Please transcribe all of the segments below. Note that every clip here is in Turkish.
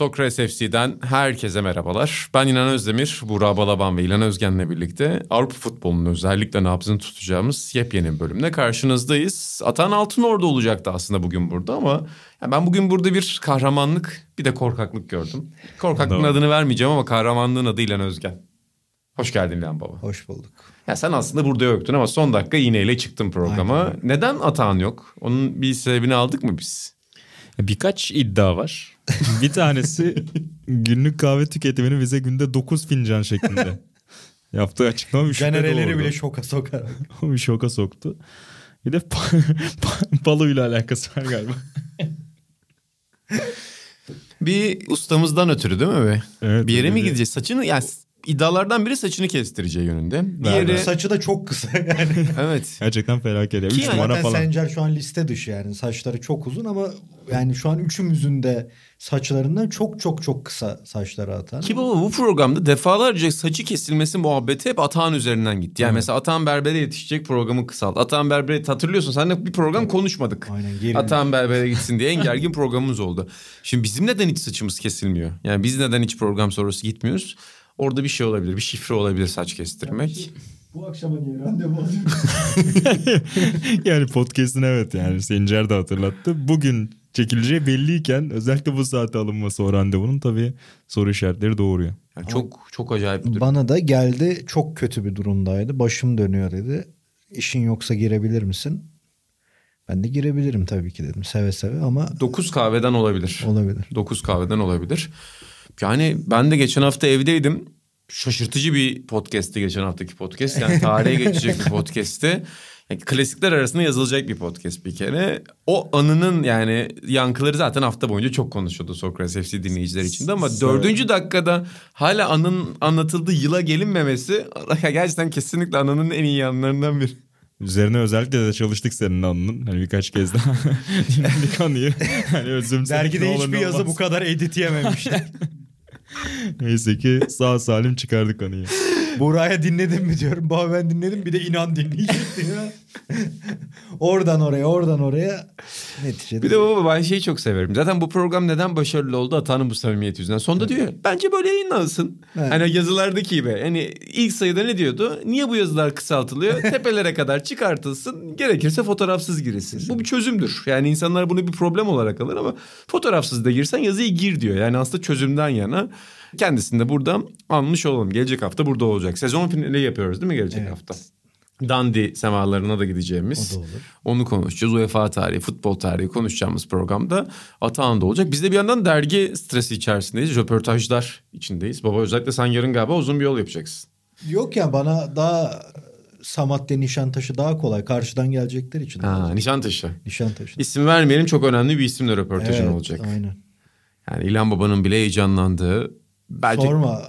Sokrates FC'den herkese merhabalar. Ben İnan Özdemir, Burak Balaban ve İlan Özgen'le birlikte Avrupa futbolunun özellikle nabzını tutacağımız yepyeni bölümde karşınızdayız. Atan Altınordu olacaktı aslında bugün burada ama ben bugün burada bir kahramanlık bir de korkaklık gördüm. Korkaklığın adını vermeyeceğim ama kahramanlığın adı İlan Özgen. Hoş geldin İlan Baba. Hoş bulduk. Ya sen aslında burada yoktun ama son dakika iğneyle çıktın programa. Aynen. Neden Atan yok? Onun bir sebebini aldık mı biz? Birkaç iddia var. Bir tanesi günlük kahve tüketimini bize günde 9 fincan şeklinde. Yaptığı açıklama bir Genereleri bile şoka sokar. bir şoka soktu. Bir de palo ile alakası var galiba. bir ustamızdan ötürü değil mi be? Evet, bir yere mi gideceğiz? Saçını yani iddialardan biri saçını kestireceği yönünde. Diğeri... Saçı da çok kısa yani. evet. Gerçekten felaket. Ki Üç yani numara falan. Sencer şu an liste dışı yani. Saçları çok uzun ama yani şu an üçümüzün de saçlarından çok çok çok kısa saçları atan. Ki baba bu programda defalarca saçı kesilmesi muhabbeti hep Atahan üzerinden gitti. Yani evet. mesela Atahan Berber'e yetişecek programı kısalt. Atahan Berber'e hatırlıyorsun seninle bir program evet. konuşmadık. Aynen. Atahan Berber'e gitsin diye en gergin programımız oldu. Şimdi bizim neden hiç saçımız kesilmiyor? Yani biz neden hiç program sonrası gitmiyoruz? Orada bir şey olabilir. Bir şifre olabilir saç kestirmek. Bu akşama niye randevu alıyorum? yani podcast'ın evet yani Sencer de hatırlattı. Bugün çekileceği belliyken özellikle bu saate alınması o randevunun tabii soru işaretleri doğuruyor. Yani çok çok acayip bir durum. Bana da geldi çok kötü bir durumdaydı. Başım dönüyor dedi. İşin yoksa girebilir misin? Ben de girebilirim tabii ki dedim seve seve ama... 9 kahveden olabilir. Olabilir. 9 kahveden olabilir. Yani ben de geçen hafta evdeydim. Şaşırtıcı bir podcast'ti geçen haftaki podcast. Yani tarihe geçecek bir podcast'ti. Yani klasikler arasında yazılacak bir podcast bir kere. O anının yani yankıları zaten hafta boyunca çok konuşuldu Sokrates FC dinleyiciler içinde ama dördüncü dakikada hala anın anlatıldığı yıla gelinmemesi gerçekten kesinlikle anının en iyi yanlarından biri. Üzerine özellikle de çalıştık senin anının. Hani birkaç kez daha dinledik anıyı. Hani özüm Dergide hiçbir yazı bu kadar edit yememişti. Neyse ki sağ salim çıkardık anıyı. Buraya dinledin mi diyorum. Baba ben dinledim bir de inan dinleyecektin ya. oradan oraya oradan oraya neticede. Bir de baba ben şeyi çok severim. Zaten bu program neden başarılı oldu? Atanın bu samimiyet yüzünden. Sonda evet. diyor bence böyle yayınlansın. Evet. Hani yazılardaki gibi. Hani ilk sayıda ne diyordu? Niye bu yazılar kısaltılıyor? Tepelere kadar çıkartılsın. Gerekirse fotoğrafsız girilsin. Bu bir çözümdür. Yani insanlar bunu bir problem olarak alır ama fotoğrafsız da girsen yazıyı gir diyor. Yani aslında çözümden yana. Kendisini de burada almış olalım. Gelecek hafta burada olacak. Sezon finali yapıyoruz değil mi gelecek evet. hafta? Dandi semalarına da gideceğimiz. O da olur. Onu konuşacağız. UEFA tarihi, futbol tarihi konuşacağımız programda Atahan'da olacak. Biz de bir yandan dergi stresi içerisindeyiz. Röportajlar içindeyiz. Baba özellikle sen yarın galiba uzun bir yol yapacaksın. Yok ya bana daha Samatya Nişantaşı daha kolay. Karşıdan gelecekler için. Ha, Nişantaşı. Nişantaşı. İsim vermeyelim çok önemli bir isimle röportajın evet, olacak. Aynen. Yani İlhan Baba'nın bile heyecanlandığı Belki... Sorma.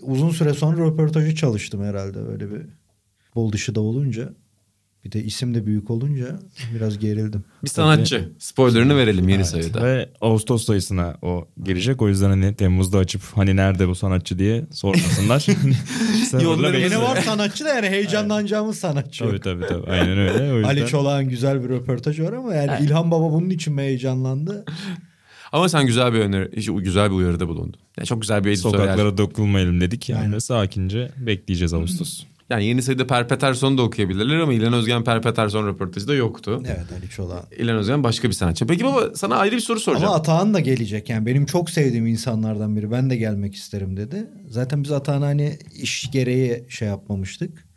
Uzun süre sonra röportajı çalıştım herhalde öyle bir bol dışı da olunca. Bir de isim de büyük olunca biraz gerildim. Bir sanatçı. Spoilerını verelim yeni evet. sayıda. Ve Ağustos sayısına o girecek. O yüzden hani Temmuz'da açıp hani nerede bu sanatçı diye sormasınlar. Yolları yine var sanatçı da yani heyecanlanacağımız sanatçı. Tabii tabii tabii. Aynen öyle. O yüzden... Ali Çolak'ın güzel bir röportajı var ama yani. İlhan Baba bunun için mi heyecanlandı? Ama sen güzel bir öneri, güzel bir uyarıda bulundun. Yani çok güzel bir editörler. Sokaklara dokunmayalım dedik yani Aynen. sakince bekleyeceğiz Ağustos. Yani yeni sayıda Per Peterson'u da okuyabilirler ama İlhan Özgen Per Peterson röportajı da yoktu. Evet Ali Çolak. İlhan Özgen başka bir sanatçı. Peki baba sana ayrı bir soru soracağım. Ama Atahan da gelecek yani benim çok sevdiğim insanlardan biri. Ben de gelmek isterim dedi. Zaten biz Atahan'ı hani iş gereği şey yapmamıştık.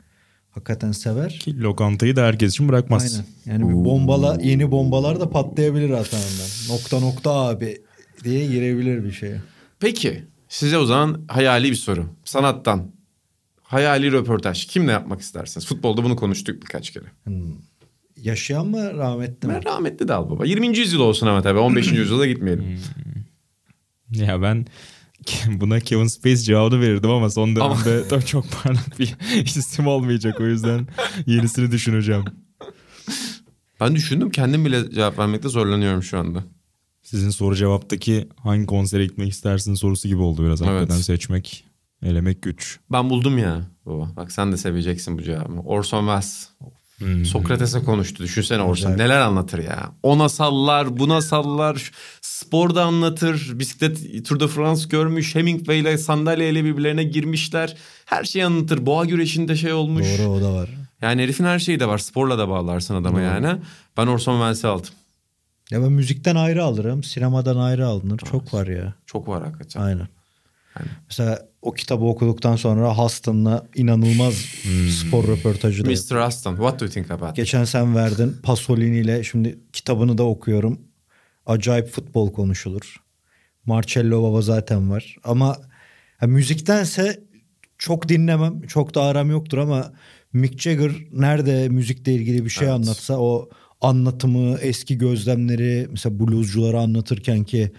Hakikaten sever. Ki lokantayı da herkes için bırakmaz. Aynen. Yani bir bombala yeni bombalar da patlayabilir Atahan'dan. Nokta nokta abi diye girebilir bir şeye. Peki size o zaman hayali bir soru. Sanattan hayali röportaj. Kimle yapmak istersiniz? Futbolda bunu konuştuk birkaç kere. Hmm. Yaşayan mı rahmetli mi? Ben rahmetli de al baba. 20. yüzyıl olsun ama tabii 15. yüzyılda gitmeyelim. Hmm. Ya ben buna Kevin Space cevabını verirdim ama son dönemde ama... çok parlak bir isim olmayacak o yüzden yenisini düşüneceğim. Ben düşündüm kendim bile cevap vermekte zorlanıyorum şu anda. Sizin soru cevaptaki hangi konsere gitmek istersin sorusu gibi oldu biraz. Evet. Hakikaten seçmek, elemek güç. Ben buldum ya baba. Bak sen de seveceksin bu cevabı. Orson Welles. Hmm. Sokrates'e konuştu. Düşünsene Orson. Neler anlatır ya. Ona sallar, buna sallar. Şu- Sporda anlatır. Bisiklet Tour de France görmüş. Hemingway ile sandalyeyle birbirlerine girmişler. Her şeyi anlatır. Boğa güreşinde şey olmuş. Doğru o da var. Yani herifin her şeyi de var. Sporla da bağlarsın adama yani. Ben Orson Welles'i aldım. Ya ben müzikten ayrı alırım. Sinemadan ayrı alınır. Çok var ya. Çok var hakikaten. Aynen. Mesela o kitabı okuduktan sonra Huston'la inanılmaz spor röportajı da. Mr. Aston, what do you think about? Geçen sen verdin Pasolini ile şimdi kitabını da okuyorum. Acayip futbol konuşulur. Marcello Baba zaten var. Ama ha, müziktense çok dinlemem. Çok da aram yoktur ama Mick Jagger nerede müzikle ilgili bir şey Evet. anlatsa o anlatımı, eski gözlemleri mesela bluescuları anlatırken ki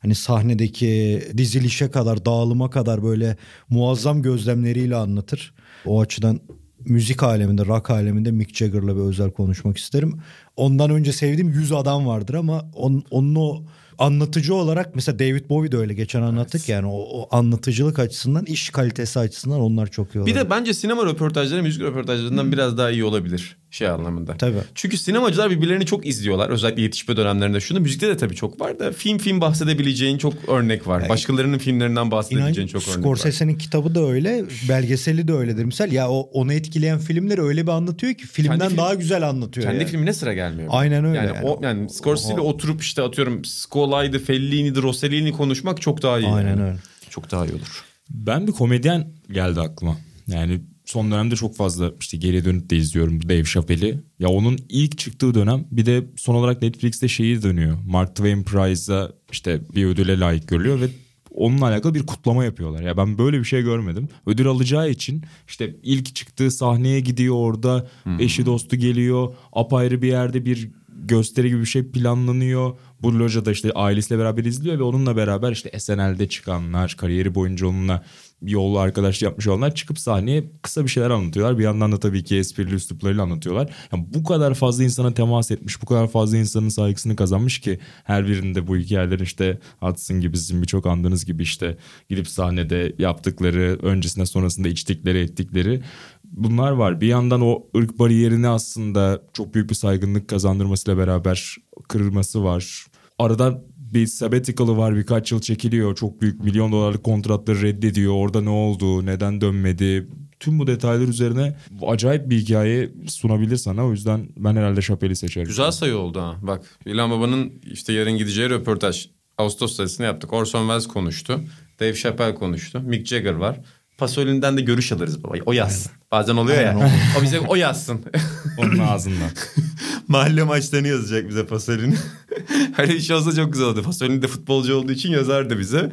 hani sahnedeki dizilişe kadar, dağılıma kadar böyle muazzam gözlemleriyle anlatır. O açıdan müzik aleminde, rock aleminde Mick Jagger'la bir özel konuşmak isterim. Ondan önce sevdiğim 100 adam vardır ama on, onun o anlatıcı olarak mesela David Bowie de öyle geçen anlattık yani o, o anlatıcılık açısından, iş kalitesi açısından onlar çok iyi Bir olabilir. de bence sinema röportajları müzik röportajlarından biraz daha iyi olabilir şey anlamında. Tabii. Çünkü sinemacılar birbirlerini çok izliyorlar. Özellikle yetişme dönemlerinde. Şunu müzikte de tabii çok var da film film bahsedebileceğin çok örnek var. Başkalarının filmlerinden bahsedebileceğin İnan çok örnek var. Scorsese'nin kitabı da öyle, belgeseli de öyledir. Misal ya o onu etkileyen filmleri öyle bir anlatıyor ki filmden Kendi film- daha güzel anlatıyor. Kendi yani. filmine sıra gelmiyor. Aynen öyle Yani, yani. o yani Scorsese ile oturup işte atıyorum Scola'ydı, Fellini'di, Rossellini konuşmak çok daha iyi. Aynen yani. öyle. Çok daha iyi olur. Ben bir komedyen geldi aklıma. Yani son dönemde çok fazla işte geriye dönüp de izliyorum Dave Chappelle'i. Ya onun ilk çıktığı dönem bir de son olarak Netflix'te şeyi dönüyor. Mark Twain Prize'a işte bir ödüle layık görülüyor ve onunla alakalı bir kutlama yapıyorlar. Ya ben böyle bir şey görmedim. Ödül alacağı için işte ilk çıktığı sahneye gidiyor orada eşi dostu geliyor. Apayrı bir yerde bir gösteri gibi bir şey planlanıyor. Bu lojada işte ailesiyle beraber izliyor ve onunla beraber işte SNL'de çıkanlar, kariyeri boyunca onunla yol arkadaşlık yapmış olanlar çıkıp sahneye kısa bir şeyler anlatıyorlar. Bir yandan da tabii ki esprili üsluplarıyla anlatıyorlar. Yani bu kadar fazla insana temas etmiş, bu kadar fazla insanın saygısını kazanmış ki her birinde bu hikayelerin işte Hudson gibi sizin birçok andığınız gibi işte gidip sahnede yaptıkları, öncesinde sonrasında içtikleri, ettikleri bunlar var. Bir yandan o ırk bariyerini aslında çok büyük bir saygınlık kazandırmasıyla beraber kırılması var. Arada bir sabbatical'ı var birkaç yıl çekiliyor. Çok büyük milyon dolarlık kontratları reddediyor. Orada ne oldu, neden dönmedi? Tüm bu detaylar üzerine acayip bir hikaye sunabilir sana. O yüzden ben herhalde Chappelle'i seçerim. Güzel sayı oldu ha. Bak İlhan Baba'nın işte yarın gideceği röportaj. Ağustos sayısını yaptık. Orson Welles konuştu. Dave Chappelle konuştu. Mick Jagger var. Pasolini'den de görüş alırız baba. O yazsın. Bazen oluyor ya. Aynen, o bize o yazsın. Onun ağzından. Mahalle maçlarını yazacak bize Pasolini. Bir şey olsa çok güzel oldu. Pasolini de futbolcu olduğu için yazardı bize.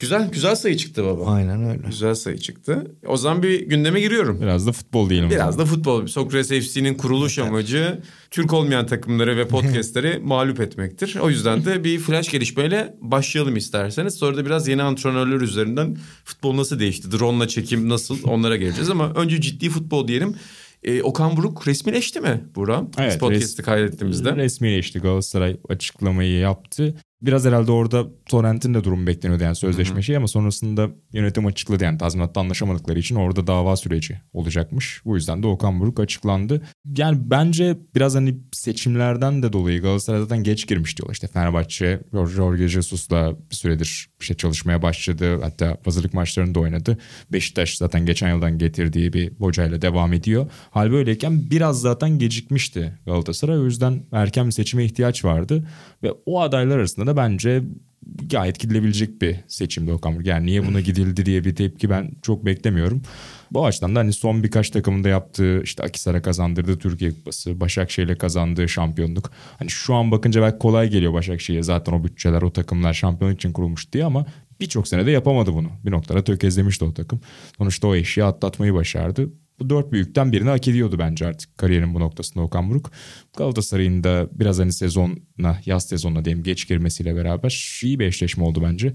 Güzel güzel sayı çıktı baba. Aynen öyle. Güzel sayı çıktı. O zaman bir gündeme giriyorum. Biraz da futbol diyelim. Biraz da futbol. Sokrates FC'nin kuruluş amacı Türk olmayan takımları ve podcastleri mağlup etmektir. O yüzden de bir flash gelişmeyle başlayalım isterseniz. Sonra da biraz yeni antrenörler üzerinden futbol nasıl değişti? Drone'la çekim nasıl? Onlara geleceğiz ama önce ciddi futbol diyelim. Ee, Okan Buruk resmileşti mi Burak? Evet, Biz podcast'i kaydettiğimizde. Resmileşti Galatasaray açıklamayı yaptı. Biraz herhalde orada Torrent'in de durumu bekleniyordu yani sözleşme şeyi ama sonrasında yönetim açıkladı yani tazminatta anlaşamadıkları için orada dava süreci olacakmış. Bu yüzden de Okan Buruk açıklandı. Yani bence biraz hani seçimlerden de dolayı Galatasaray zaten geç girmiş diyorlar. İşte Fenerbahçe Jorge Jesus'la bir süredir işte çalışmaya başladı. Hatta hazırlık maçlarını da oynadı. Beşiktaş zaten geçen yıldan getirdiği bir hocayla devam ediyor. Hal böyleyken biraz zaten gecikmişti Galatasaray. O yüzden erken bir seçime ihtiyaç vardı. Ve o adaylar arasında da bence gayet gidilebilecek bir seçimdi Okan Buruk. Yani niye buna gidildi diye bir tepki ben çok beklemiyorum. Bu açıdan da hani son birkaç takımında yaptığı işte Akisar'a kazandırdığı Türkiye Kupası, Başakşehir'le kazandığı şampiyonluk. Hani şu an bakınca belki kolay geliyor Başakşehir'e zaten o bütçeler o takımlar şampiyonluk için kurulmuş diye ama birçok senede yapamadı bunu. Bir noktada tökezlemişti o takım. Sonuçta o eşiği atlatmayı başardı. Bu dört büyükten birini hak ediyordu bence artık kariyerin bu noktasında Okan Buruk. Galatasaray'ın da biraz hani sezonuna, yaz sezonuna diyeyim geç girmesiyle beraber iyi bir eşleşme oldu bence.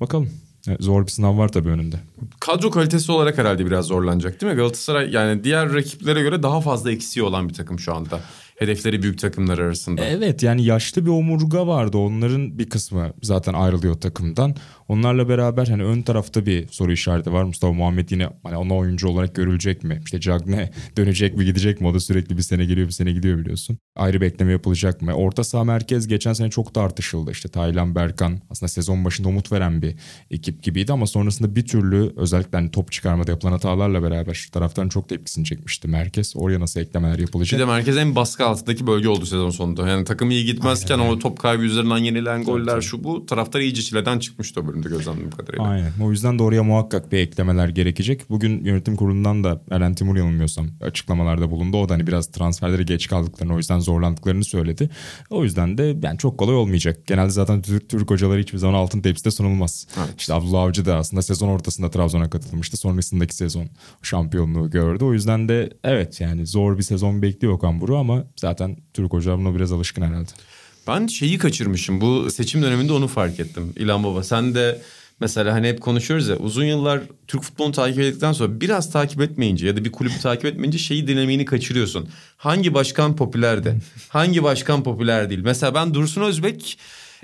Bakalım. Evet, Zor bir sınav var tabii önünde. Kadro kalitesi olarak herhalde biraz zorlanacak değil mi? Galatasaray yani diğer rakiplere göre daha fazla eksiği olan bir takım şu anda. Hedefleri büyük takımlar arasında. Evet yani yaşlı bir omurga vardı. Onların bir kısmı zaten ayrılıyor takımdan. Onlarla beraber hani ön tarafta bir soru işareti var. Mustafa Muhammed yine hani ona oyuncu olarak görülecek mi? İşte Cagne dönecek mi gidecek mi? O da sürekli bir sene geliyor bir sene gidiyor biliyorsun. Ayrı bekleme yapılacak mı? Orta saha merkez geçen sene çok tartışıldı. İşte Taylan Berkan aslında sezon başında umut veren bir ekip gibiydi ama sonrasında bir türlü özellikle hani top çıkarmada yapılan hatalarla beraber taraftan çok tepkisini çekmişti merkez. Oraya nasıl eklemeler yapılacak? Bir de merkez en baskı altındaki bölge oldu sezon sonunda. Yani takım iyi gitmezken Aynen. o top kaybı üzerinden yenilen goller tabii. şu bu taraftar iyice çileden çıkmıştı o bölümde gözlemlediğim kadarıyla. Aynen. O yüzden de oraya muhakkak bir eklemeler gerekecek. Bugün yönetim kurulundan da Eren Timur yanılmıyorsam açıklamalarda bulundu. O da hani biraz transferlere geç kaldıklarını o yüzden zorlandıklarını söyledi. O yüzden de yani çok kolay olmayacak. Genelde zaten Türk, Türk hocaları hiçbir zaman altın tepside sunulmaz. Evet. İşte Abdullah Avcı da aslında sezon ortasında Trabzon'a katılmıştı. Sonrasındaki sezon şampiyonluğu gördü. O yüzden de evet yani zor bir sezon bekliyor Okan Buru ama zaten Türk hocalar buna biraz alışkın herhalde. Ben şeyi kaçırmışım. Bu seçim döneminde onu fark ettim. İlhan Baba sen de mesela hani hep konuşuyoruz ya uzun yıllar Türk futbolunu takip ettikten sonra biraz takip etmeyince ya da bir kulübü takip etmeyince şeyi dinamiğini kaçırıyorsun. Hangi başkan popülerdi? hangi başkan popüler değil? Mesela ben Dursun Özbek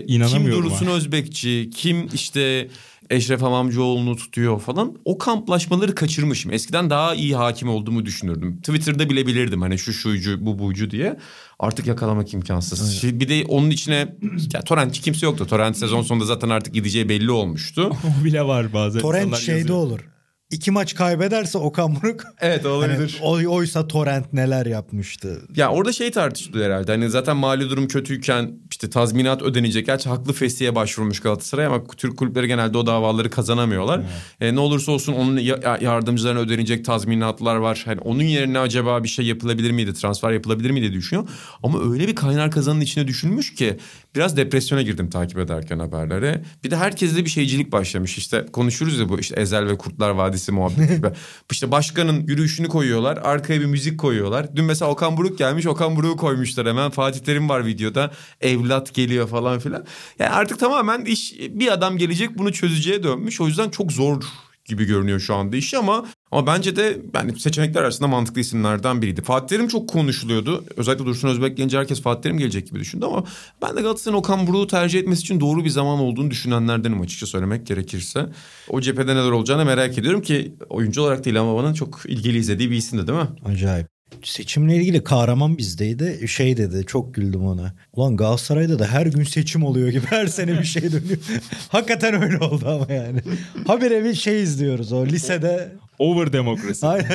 kim Dursun ha. Özbekçi, kim işte Eşref Hamamcıoğlu'nu tutuyor falan. O kamplaşmaları kaçırmışım. Eskiden daha iyi hakim olduğumu düşünürdüm. Twitter'da bile bilirdim hani şu şuycu bu buycu diye. Artık yakalamak imkansız. Şimdi bir de onun içine ya, torrentçi kimse yoktu. Torrent sezon sonunda zaten artık gideceği belli olmuştu. o bile var bazen. Torrent şeyde yazıyor. olur iki maç kaybederse Okan Buruk. Evet olabilir. Hani, oysa Torrent neler yapmıştı. Ya orada şey tartışılıyor herhalde. Hani zaten mali durum kötüyken işte tazminat ödenecek. Gerçi haklı fesiye başvurmuş Galatasaray ama Türk kulüpleri genelde o davaları kazanamıyorlar. Evet. E, ne olursa olsun onun yardımcılarına ödenecek tazminatlar var. Hani onun yerine acaba bir şey yapılabilir miydi? Transfer yapılabilir miydi diye düşünüyor. Ama öyle bir kaynar kazanın içine düşünmüş ki biraz depresyona girdim takip ederken haberlere. Bir de herkeste bir şeycilik başlamış. İşte konuşuruz ya bu işte Ezel ve Kurtlar Vadisi muhabbeti gibi. işte başkanın yürüyüşünü koyuyorlar. Arkaya bir müzik koyuyorlar. Dün mesela Okan Buruk gelmiş. Okan Buruk'u koymuşlar hemen. Fatih Terim var videoda. Evlat geliyor falan filan. Yani artık tamamen iş bir adam gelecek bunu çözeceğe dönmüş. O yüzden çok zor gibi görünüyor şu anda işi ama ama bence de yani seçenekler arasında mantıklı isimlerden biriydi. Fatih Terim çok konuşuluyordu. Özellikle Dursun Özbek gelince herkes Fatih Terim gelecek gibi düşündü ama ben de Galatasaray'ın Okan Buruk'u tercih etmesi için doğru bir zaman olduğunu düşünenlerdenim açıkça söylemek gerekirse. O cephede neler olacağını merak ediyorum ki oyuncu olarak değil ama bana çok ilgili izlediği bir isimdi değil mi? Acayip seçimle ilgili kahraman bizdeydi. Şey dedi çok güldüm ona. Ulan Galatasaray'da da her gün seçim oluyor gibi her sene bir şey dönüyor. Hakikaten öyle oldu ama yani. Habire bir şey izliyoruz o lisede. Over demokrasi.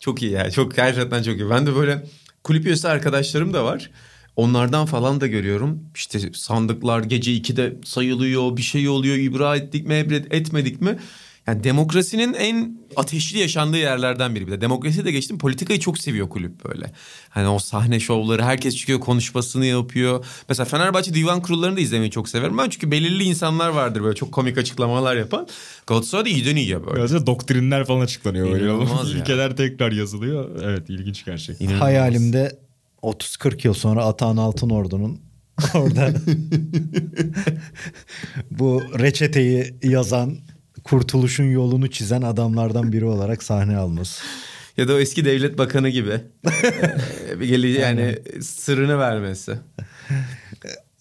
Çok iyi ya. Çok gerçekten çok iyi. Ben de böyle kulüp üyesi arkadaşlarım da var. Onlardan falan da görüyorum. İşte sandıklar gece 2'de sayılıyor, bir şey oluyor, ibra ettik mi, etmedik mi? Yani demokrasinin en ateşli yaşandığı yerlerden biri bir de. Demokrasi de geçtim politikayı çok seviyor kulüp böyle. Hani o sahne şovları herkes çıkıyor konuşmasını yapıyor. Mesela Fenerbahçe divan kurullarını da izlemeyi çok severim ben. Çünkü belirli insanlar vardır böyle çok komik açıklamalar yapan. Galatasaray'da iyiden iyiye böyle. Biraz doktrinler falan açıklanıyor. İnanılmaz ya. İlkeler tekrar yazılıyor. Evet ilginç gerçek. İnanılmaz. Hayalimde 30-40 yıl sonra Atahan Altınordu'nun orada bu reçeteyi yazan kurtuluşun yolunu çizen adamlardan biri olarak sahne alması. Ya da o eski devlet bakanı gibi. bir gelici yani sırrını vermesi.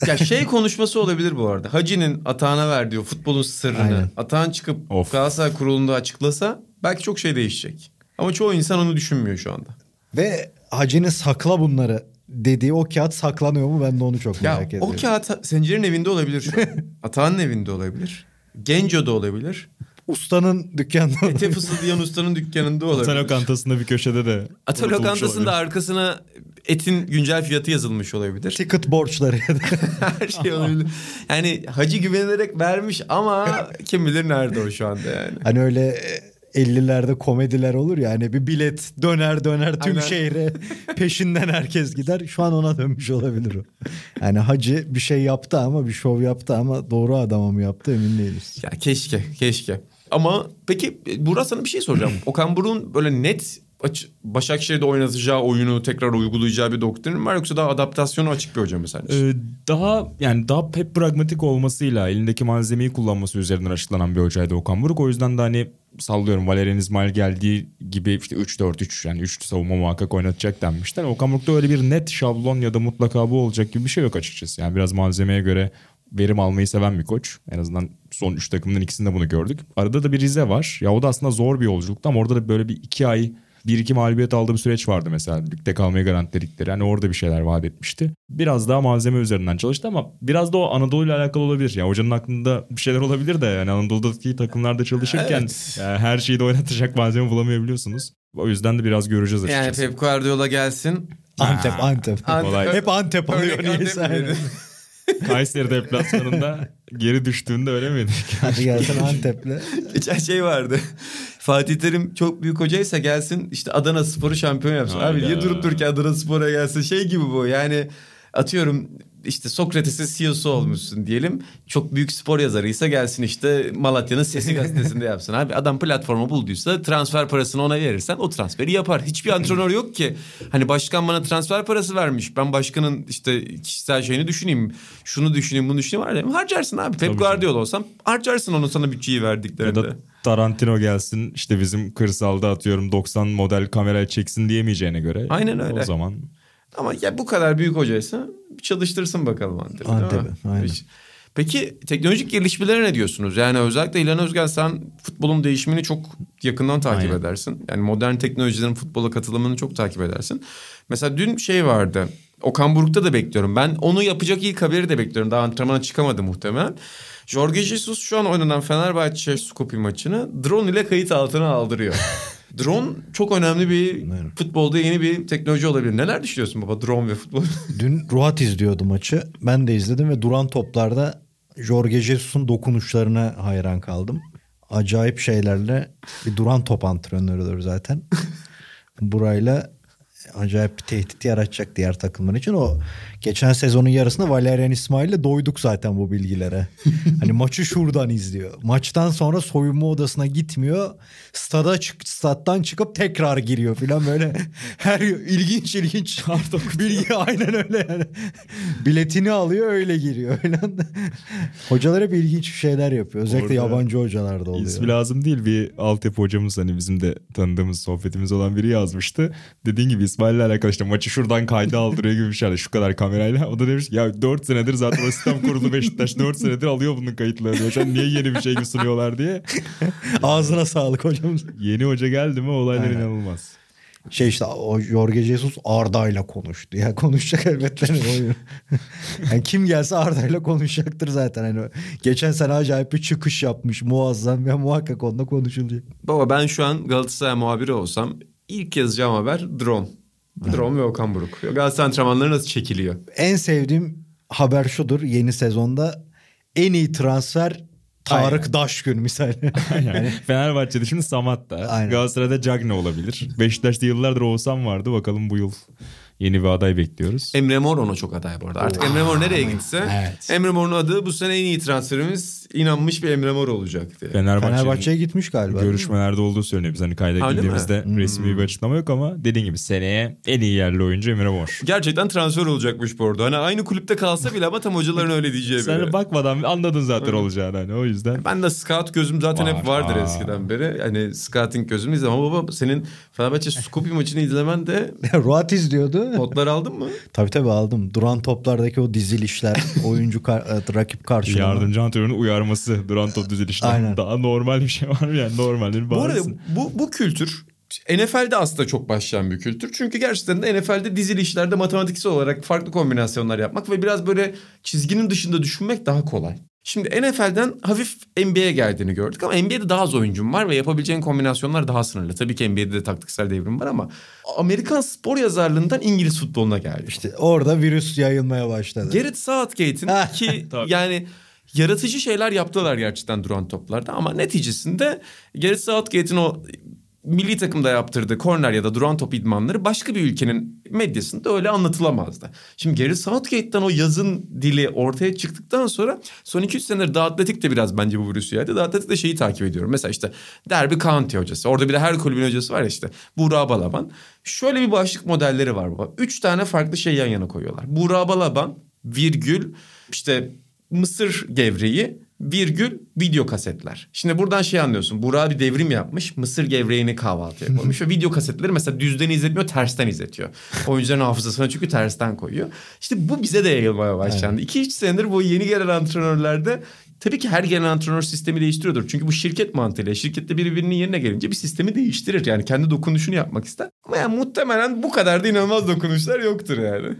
ya şey konuşması olabilir bu arada. Hacı'nin Atağan'a verdiği futbolun sırrını. Aynen. Atağan çıkıp of. Galatasaray kurulunda açıklasa belki çok şey değişecek. Ama çoğu insan onu düşünmüyor şu anda. Ve Hacı'nın sakla bunları dediği o kağıt saklanıyor mu ben de onu çok merak ya, ediyorum. O kağıt Sencer'in evinde olabilir şu an. Atağan'ın evinde olabilir. Genco'da olabilir. Ustanın dükkanında olabilir. Ete fısıldayan ustanın dükkanında olabilir. Ata lokantasında bir köşede de. Ata lokantasında arkasına etin güncel fiyatı yazılmış olabilir. Ticket borçları ya da. Her şey olabilir. Yani hacı güvenerek vermiş ama kim bilir nerede o şu anda yani. Hani öyle 50'lerde komediler olur ya hani bir bilet döner döner tüm Aynen. şehre peşinden herkes gider. Şu an ona dönmüş olabilir o. Yani hacı bir şey yaptı ama bir şov yaptı ama doğru adama mı yaptı emin değiliz. Ya keşke keşke. Ama peki Burak sana bir şey soracağım. Okan Buruk'un böyle net Başakşehir'de oynatacağı oyunu tekrar uygulayacağı bir doktrin var yoksa daha adaptasyonu açık bir hoca mı sence? Ee, daha yani daha hep pragmatik olmasıyla elindeki malzemeyi kullanması üzerinden açıklanan bir hocaydı Okan Buruk. O yüzden de hani sallıyorum Valerian İsmail geldiği gibi işte 3-4-3 yani 3 savunma muhakkak oynatacak denmişler. Okan Buruk'ta öyle bir net şablon ya da mutlaka bu olacak gibi bir şey yok açıkçası. Yani biraz malzemeye göre verim almayı seven bir koç. En azından son 3 takımdan ikisinde bunu gördük. Arada da bir Rize var. Ya o da aslında zor bir yolculuktu ama orada da böyle bir 2 ay bir iki mağlubiyet aldığı bir süreç vardı mesela. Ligde kalmayı garantiledikleri. Yani orada bir şeyler vaat etmişti. Biraz daha malzeme üzerinden çalıştı ama biraz da o Anadolu ile alakalı olabilir. Ya hocanın aklında bir şeyler olabilir de yani Anadolu'daki takımlarda çalışırken Evet. yani her şeyi de oynatacak malzeme bulamayabiliyorsunuz. O yüzden de biraz göreceğiz yani açıkçası. Pep Guardiola gelsin. Antep, Antep. Antep-. Hep Antep alıyor dedi. Kayseri deplasmanında geri düştüğünde öyle miydi? Hadi gelsin Antep'le. Geçen şey vardı. Fatih Terim çok büyük hocaysa gelsin işte Adana Spor'u şampiyon yapsın. Abi niye Hayda. durup dururken Adana Spor'a gelsin? Şey gibi bu yani atıyorum işte Sokrates'in CEO'su olmuşsun diyelim. Çok büyük spor yazarıysa gelsin işte Malatya'nın Sesi gazetesinde yapsın. Abi adam platformu bulduysa transfer parasını ona verirsen o transferi yapar. Hiçbir antrenör yok ki. Hani başkan bana transfer parası vermiş. Ben başkanın işte kişisel şeyini düşüneyim. Şunu düşüneyim bunu düşüneyim. Var ya, Harcarsın abi. Pep Guardiola olsam harcarsın onu sana bütçeyi Ya verdiklerinde. da Tarantino gelsin işte bizim kırsalda atıyorum 90 model kamerayı çeksin diyemeyeceğine göre. Aynen öyle. O zaman Ama ya bu kadar büyük hocaysa çalıştırsın bakalım Antep'i. Antep'i, aynen. Peki teknolojik gelişmelere ne diyorsunuz? Yani özellikle İlhan Özgen sen futbolun değişimini çok yakından takip Aynen. edersin. Yani modern teknolojilerin futbola katılımını çok takip edersin. Mesela dün şey vardı. Okan Buruk'ta da bekliyorum. Ben onu yapacak ilk haberi de bekliyorum. Daha antrenmana çıkamadı muhtemelen. Jorge Jesus şu an oynanan Fenerbahçe Skopje maçını drone ile kayıt altına aldırıyor. drone çok önemli bir futbolda yeni bir teknoloji olabilir. Neler düşünüyorsun baba drone ve futbol? Dün Ruhat izliyordu maçı. Ben de izledim ve duran toplarda Jorge Jesus'un dokunuşlarına hayran kaldım. Acayip şeylerle bir duran top antrenörüdür zaten. Burayla acayip bir tehdit yaratacak diğer takımlar için. O geçen sezonun yarısında Valerian İsmail'le doyduk zaten bu bilgilere. hani maçı şuradan izliyor. Maçtan sonra soyunma odasına gitmiyor. Stada çık stat'tan çıkıp tekrar giriyor falan böyle. Her ilginç ilginç bilgi aynen öyle yani. Biletini alıyor öyle giriyor falan. Hocalar hep ilginç bir şeyler yapıyor. Özellikle Orada yabancı hocalar da oluyor. İsmi lazım değil bir altyapı hocamız hani bizim de tanıdığımız sohbetimiz olan biri yazmıştı. Dediğin gibi İsmail'le alakalı işte maçı şuradan kayda aldırıyor gibi bir şey. Hani şu kadar kamerayla. O da demiş ya 4 senedir zaten o sistem kurulu Beşiktaş 4 senedir alıyor bunun kayıtlarını. diyor. An niye yeni bir şey sunuyorlar diye. Ağzına sağlık hocamız. Yeni hoca geldi mi olaylar Aynen. inanılmaz. Şey işte o Jorge Jesus Arda'yla konuştu. Ya konuşacak elbette. yani kim gelse Arda'yla konuşacaktır zaten. Hani geçen sene acayip bir çıkış yapmış muazzam ya muhakkak onunla konuşulacak. Baba ben şu an Galatasaray muhabiri olsam ilk yazacağım haber drone. Drone ve Okan Buruk. Galatasaray antrenmanları nasıl çekiliyor? En sevdiğim haber şudur yeni sezonda en iyi transfer Tarık Daşgün misal. Yani Fenerbahçe'de şimdi Samat da. Aynen. Galatasaray'da Cagne olabilir. Beşiktaş'ta yıllardır Oğuzhan vardı. Bakalım bu yıl yeni bir aday bekliyoruz. Emre Mor ona çok aday bu arada. Artık Emre Mor nereye gitse Evet. Emre Mor'un adı bu sene en iyi transferimiz inanmış bir Emre Mor olacak diye. Fenerbahçe'ye gitmiş galiba. görüşmelerde olduğu söyleniyor. Biz hani kayda mi? girdiğimizde resmi bir açıklama yok ama dediğin gibi seneye en iyi yerli oyuncu Emre Mor. Gerçekten transfer olacakmış bu arada. Hani aynı kulüpte kalsa bile ama tam hocaların öyle diyeceği Sen biri. bakmadan anladın zaten olacağını hani o yüzden. Ben de scout gözüm zaten Var. hep vardır Aa. eskiden beri. Hani scouting gözüm izledim ama baba senin Fenerbahçe Skopje maçını izlemen de Ruat izliyordu. notlar aldın mı? Tabii tabii aldım. Duran toplardaki o dizilişler, oyuncu kar- e, rakip karşılama. Yardımcı antrenörün uyarması duran top. Aynen. Daha normal bir şey var mı yani normaldir. Bu arada bu, bu kültür NFL'de aslında çok başlayan bir kültür. Çünkü gerçekten de NFL'de dizilişlerde matematiksel olarak farklı kombinasyonlar yapmak ve biraz böyle çizginin dışında düşünmek daha kolay. Şimdi NFL'den hafif NBA'ye geldiğini gördük ama NBA'de daha az oyuncum var ve yapabileceğin kombinasyonlar daha sınırlı. Tabii ki NBA'de de taktiksel devrim var ama Amerikan spor yazarlığından İngiliz futboluna geldi. İşte orada virüs yayılmaya başladı. Garrett Southgate'in ki yani yaratıcı şeyler yaptılar gerçekten duran toplarda ama neticesinde Garrett Southgate'in o milli takımda yaptırdığı korner ya da duran top idmanları başka bir ülkenin medyasında öyle anlatılamazdı. Şimdi Gary Southgate'den o yazın dili ortaya çıktıktan sonra son 2-3 senedir The Athletic de biraz bence bu virüsü yaydı. The Athletic de şeyi takip ediyorum. Mesela işte Derby County hocası. Orada bir de her kulübün hocası var ya işte. Buğra Balaban. Şöyle bir başlık modelleri var. Üç tane farklı şey yan yana koyuyorlar. Buğra Balaban, virgül, işte mısır gevreği, virgül video kasetler. Şimdi buradan şey anlıyorsun. Burak bir devrim yapmış. Mısır gevreğini kahvaltıya koymuş. ve video kasetleri mesela düzden izletmiyor tersten izletiyor. Oyuncuların hafızasına çünkü tersten koyuyor. İşte bu bize de yayılmaya başlandı. 2-3 evet. senedir bu yeni gelen antrenörlerde Tabii ki her gelen antrenör sistemi değiştiriyordur. Çünkü bu şirket mantığıyla şirkette biri birinin yerine gelince bir sistemi değiştirir. Yani kendi dokunuşunu yapmak ister. Ama yani muhtemelen bu kadar da inanılmaz dokunuşlar yoktur yani.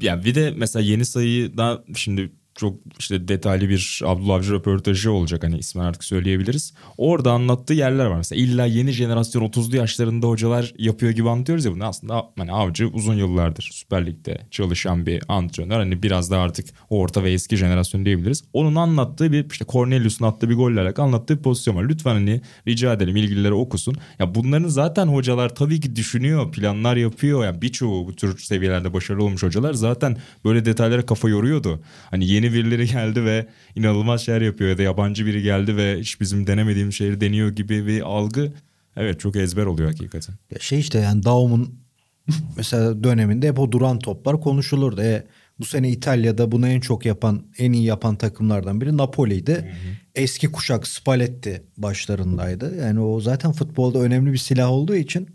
Ya bir de mesela yeni sayıyı da şimdi çok işte detaylı bir Abdullah Avcı röportajı olacak hani ismen artık söyleyebiliriz. Orada anlattığı yerler var. Mesela illa yeni jenerasyon 30'lu yaşlarında hocalar yapıyor gibi anlatıyoruz ya bunu. Aslında hani Avcı uzun yıllardır Süper Lig'de çalışan bir antrenör. Hani biraz da artık orta ve eski jenerasyon diyebiliriz. Onun anlattığı bir işte Cornelius'un attığı bir golle alakalı anlattığı bir pozisyon var. Lütfen hani rica edelim ilgilileri okusun. Ya bunların zaten hocalar tabii ki düşünüyor, planlar yapıyor. Yani birçoğu bu tür seviyelerde başarılı olmuş hocalar zaten böyle detaylara kafa yoruyordu. Hani yeni birileri geldi ve inanılmaz şeyler yapıyor ya da yabancı biri geldi ve hiç bizim denemediğimiz şeyleri deniyor gibi bir algı evet çok ezber oluyor hakikaten. Ya şey işte yani Daum'un mesela döneminde hep o duran toplar konuşulurdu. E, bu sene İtalya'da bunu en çok yapan, en iyi yapan takımlardan biri Napoli'ydi. Hı hı. Eski kuşak Spalletti başlarındaydı. Yani o zaten futbolda önemli bir silah olduğu için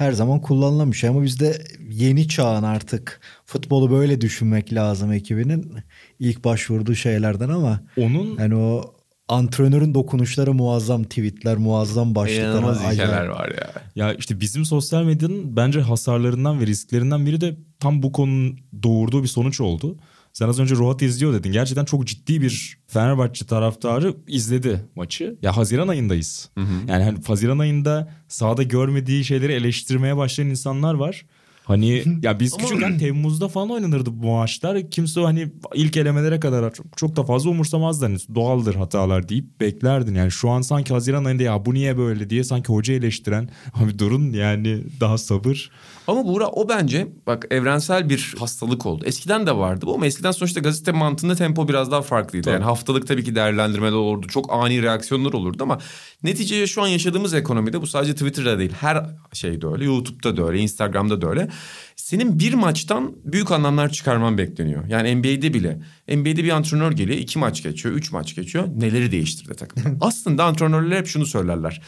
her zaman kullanılan bir şey. Ama bizde yeni çağın artık futbolu böyle düşünmek lazım ekibinin ilk başvurduğu şeylerden ama onun yani o antrenörün dokunuşları muazzam tweetler, muazzam başlıklar. İnanılmaz hikayeler var ya. Ya işte bizim sosyal medyanın bence hasarlarından ve risklerinden biri de tam bu konunun doğurduğu bir sonuç oldu. Sen az önce Rohat izliyor dedin. Gerçekten çok ciddi bir Fenerbahçe taraftarı izledi maçı. Ya Haziran ayındayız. Hı hı. Yani hani Haziran ayında sahada görmediği şeyleri eleştirmeye başlayan insanlar var. Hani ya biz küçükken Temmuz'da falan oynanırdı bu maçlar. Kimse hani ilk elemelere kadar çok, çok da fazla umursamazdı. Hani doğaldır hatalar deyip beklerdin. Yani şu an sanki Haziran ayında ya bu niye böyle diye sanki hoca eleştiren. Abi durun yani daha sabır. Ama Buğra o bence bak evrensel bir hastalık oldu. Eskiden de vardı bu ama eskiden sonuçta gazete mantığında tempo biraz daha farklıydı. Tabii. Yani haftalık tabii ki değerlendirmeler olurdu. Çok ani reaksiyonlar olurdu ama neticede şu an yaşadığımız ekonomide bu sadece Twitter'da değil her şeyde öyle. YouTube'da da öyle, Instagram'da da öyle. Senin bir maçtan büyük anlamlar çıkarman bekleniyor. Yani NBA'de bile. NBA'de bir antrenör geliyor, iki maç geçiyor, üç maç geçiyor. Neleri değiştirdi takım? Aslında antrenörler hep şunu söylerler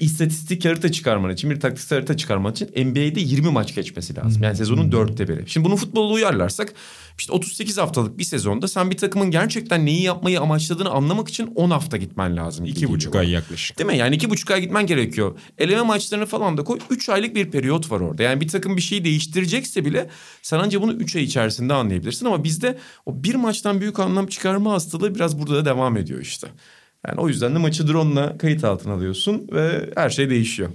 istatistik harita çıkarman için bir taktiksel harita çıkarman için NBA'de 20 maç geçmesi lazım. Yani sezonun dörtte biri. Şimdi bunu futbola uyarlarsak işte 38 haftalık bir sezonda sen bir takımın gerçekten neyi yapmayı amaçladığını anlamak için 10 hafta gitmen lazım. İki buçuk ay yaklaşık. Değil mi? Yani iki buçuk ay gitmen gerekiyor. Eleme maçlarını falan da koy. Üç aylık bir periyot var orada. Yani bir takım bir şeyi değiştirecekse bile sen ancak bunu üç ay içerisinde anlayabilirsin. Ama bizde o bir maçtan büyük anlam çıkarma hastalığı biraz burada da devam ediyor işte. Yani o yüzden de maçı drone'la kayıt altına alıyorsun ve her şey değişiyor.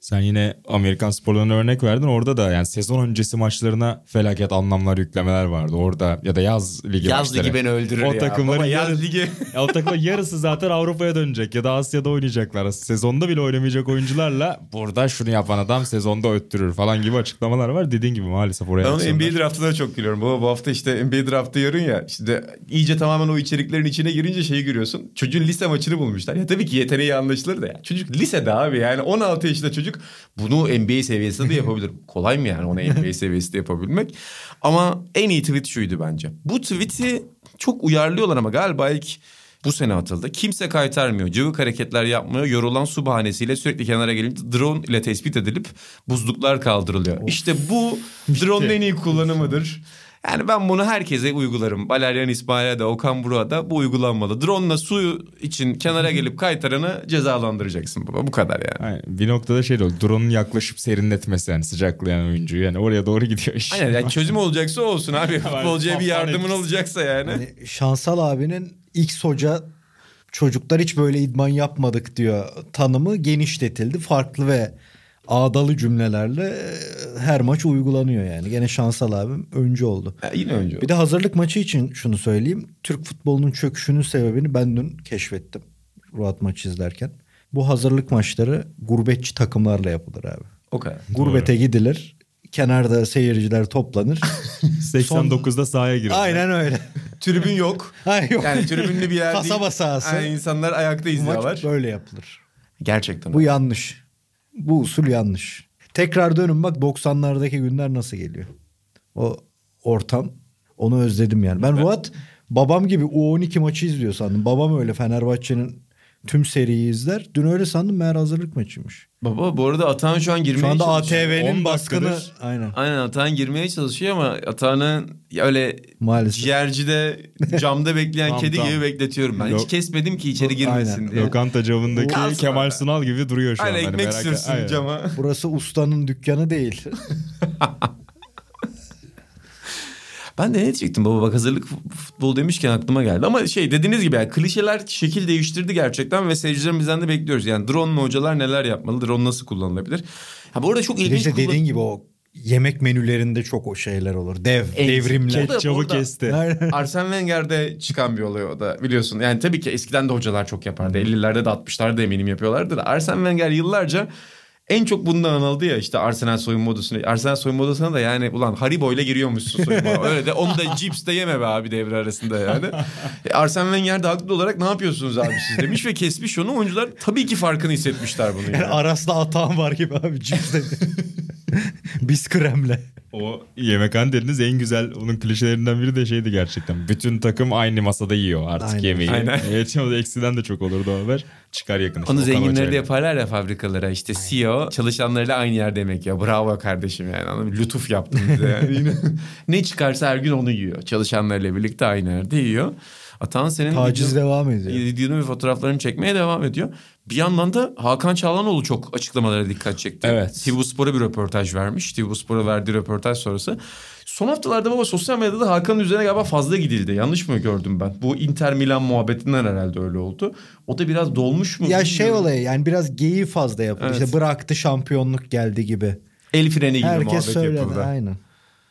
Sen yine Amerikan sporlarına örnek verdin. Orada da yani sezon öncesi maçlarına felaket anlamlar yüklemeler vardı. Orada ya da yaz ligi yaz maçları. ligi beni öldürür o ya. Takımların yaz yarı, ligi. ya o takımların yarısı zaten Avrupa'ya dönecek ya da Asya'da oynayacaklar. Sezonda bile oynamayacak oyuncularla burada şunu yapan adam sezonda öttürür falan gibi açıklamalar var. Dediğin gibi maalesef oraya Ben onu NBA draftına çok gülüyorum. Bu, bu hafta işte NBA draftı yarın ya. İşte iyice tamamen o içeriklerin içine girince şeyi görüyorsun. Çocuğun lise maçını bulmuşlar. Ya tabii ki yeteneği anlaşılır da ya. Çocuk lisede abi yani 16 yaşında çocuk bunu NBA seviyesinde de yapabilir. Kolay mı yani onu NBA seviyesinde yapabilmek? Ama en iyi tweet şuydu bence. Bu tweet'i çok uyarlıyorlar ama galiba ilk bu sene atıldı. Kimse kaytarmıyor. Cıvık hareketler yapmıyor. Yorulan su bahanesiyle sürekli kenara gelince drone ile tespit edilip buzluklar kaldırılıyor. Of. İşte bu drone'un en iyi kullanımıdır. Yani ben bunu herkese uygularım. Baleryan İsmail'e de Okan Burak'a da bu uygulanmalı. Drone'la suyu için kenara gelip kaytaranı cezalandıracaksın baba. Bu kadar yani. Aynen. Bir noktada şey oldu. Drone'un yaklaşıp serinletmesi yani sıcaklayan oyuncuyu. Yani oraya doğru gidiyor iş. Aynen yani çözüm olacaksa olsun abi. Futbolcuya bir yardımın olacaksa yani. yani. Şansal abinin X hoca çocuklar hiç böyle idman yapmadık diyor tanımı genişletildi. Farklı ve ağdalı cümlelerle e, her maç uygulanıyor yani. Gene Şansal abim öncü oldu. Ya yine öncü Bir de hazırlık maçı için şunu söyleyeyim. Türk futbolunun çöküşünün sebebini ben dün keşfettim. Ruat maçı izlerken. Bu hazırlık maçları gurbetçi takımlarla yapılır abi. O kadar. Gurbete gidilir. Kenarda seyirciler toplanır. 89'da sahaya girer. Aynen öyle. Tribün yok. Hayır yok. Yani tribünlü bir yer değil. Kasaba sahası. Yani insanlar ayakta izliyorlar. Maç böyle yapılır. Gerçekten. Bu yanlış. Bu usul yanlış. Tekrar dönün bak 90'lardaki günler nasıl geliyor. O ortam onu özledim yani. Ben Ruat babam gibi U12 maçı izliyor sandım. Babam öyle Fenerbahçe'nin tüm seriyi izler. Dün öyle sandım meğer hazırlık maçıymış. Baba bu arada Atahan şu an girmeye Şu anda çalışıyor. ATV'nin 10 baskını dakikadır. aynen. Aynen Atahan girmeye çalışıyor ama Atahan'ı öyle Maalesef. ciğercide camda bekleyen Tam, kedi tam. gibi bekletiyorum ben. Hiç kesmedim ki içeri girmesin Aynen. diye. Lokanta camındaki Kalsın Kemal. Sunal gibi duruyor şu an. Aynen Hani ekmek sürsün Aynen. cama. Burası ustanın dükkanı değil. Ben de ne diyecektim baba bak hazırlık futbol demişken aklıma geldi. Ama şey dediğiniz gibi yani klişeler şekil değiştirdi gerçekten ve seyircilerimizden de bekliyoruz. Yani drone mu hocalar neler yapmalı? Drone nasıl kullanılabilir? Ha bu arada çok Bir de ilginç işte kullan- dediğin gibi o yemek menülerinde çok o şeyler olur. Dev, En- devrimler. Ketçabı kesti. Arsene Wenger'de çıkan bir olay o da biliyorsun. Yani tabii ki eskiden de hocalar çok yapardı. 50'lerde de 60'larda eminim yapıyorlardı da. Arsene Wenger yıllarca en çok bundan anıldı ya işte Arsenal soyunma odasına. Arsenal soyunma odasına da yani ulan Haribo ile giriyormuşsun soyunma. Öyle de onu da cips de yeme be abi devre arasında yani. E, Arsene Wenger de haklı olarak ne yapıyorsunuz abi siz demiş ve kesmiş onu. Oyuncular tabii ki farkını hissetmişler bunun. Yani Yani. arasında atağım var gibi abi cips dedi. Biz kremle. O yemekhane dediniz en güzel onun klişelerinden biri de şeydi gerçekten. Bütün takım aynı masada yiyor artık Aynen. yemeği. Aynen. Evet eksiden de çok olurdu o haber. Çıkar yakın. işte, Onu Okan zenginleri de yaparlar ya fabrikalara işte CEO çalışanlarıyla aynı yerde yemek ya bravo kardeşim yani anladın lütuf yaptın bize yani. Ne çıkarsa her gün onu yiyor çalışanlarıyla birlikte aynı yerde yiyor. Atan senin Taciz video- devam ediyor. videonu ve fotoğraflarını çekmeye devam ediyor. Bir yandan da Hakan Çağlanoğlu çok açıklamalara dikkat çekti. Evet. TV Spor'a bir röportaj vermiş. TV Spor'a verdiği röportaj sonrası. Son haftalarda baba sosyal medyada da Hakan'ın üzerine galiba fazla gidildi. Yanlış mı gördüm ben? Bu Inter Milan muhabbetinden herhalde öyle oldu. O da biraz dolmuş mu? Ya şey bilmiyorum. olayı yani biraz geyiği fazla yapıldı. Evet. İşte bıraktı şampiyonluk geldi gibi. El freni gibi Herkes muhabbet söyledi yapıldı. aynen.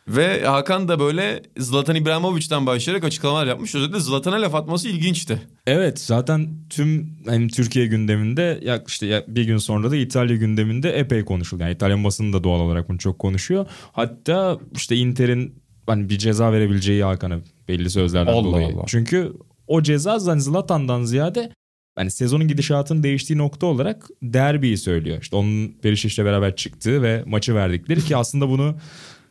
Ve Hakan da böyle Zlatan İbrahimovic'den başlayarak açıklamalar yapmış. Özellikle Zlatan'a laf atması ilginçti. Evet zaten tüm hani Türkiye gündeminde ya işte bir gün sonra da İtalya gündeminde epey konuşuldu. Yani İtalyan basını da doğal olarak bunu çok konuşuyor. Hatta işte Inter'in hani bir ceza verebileceği Hakan'a belli sözlerden Allah dolayı. Allah. Çünkü o ceza zaten Zlatan'dan ziyade hani sezonun gidişatının değiştiği nokta olarak derbiyi söylüyor. İşte onun Perişic'le beraber çıktığı ve maçı verdikleri ki aslında bunu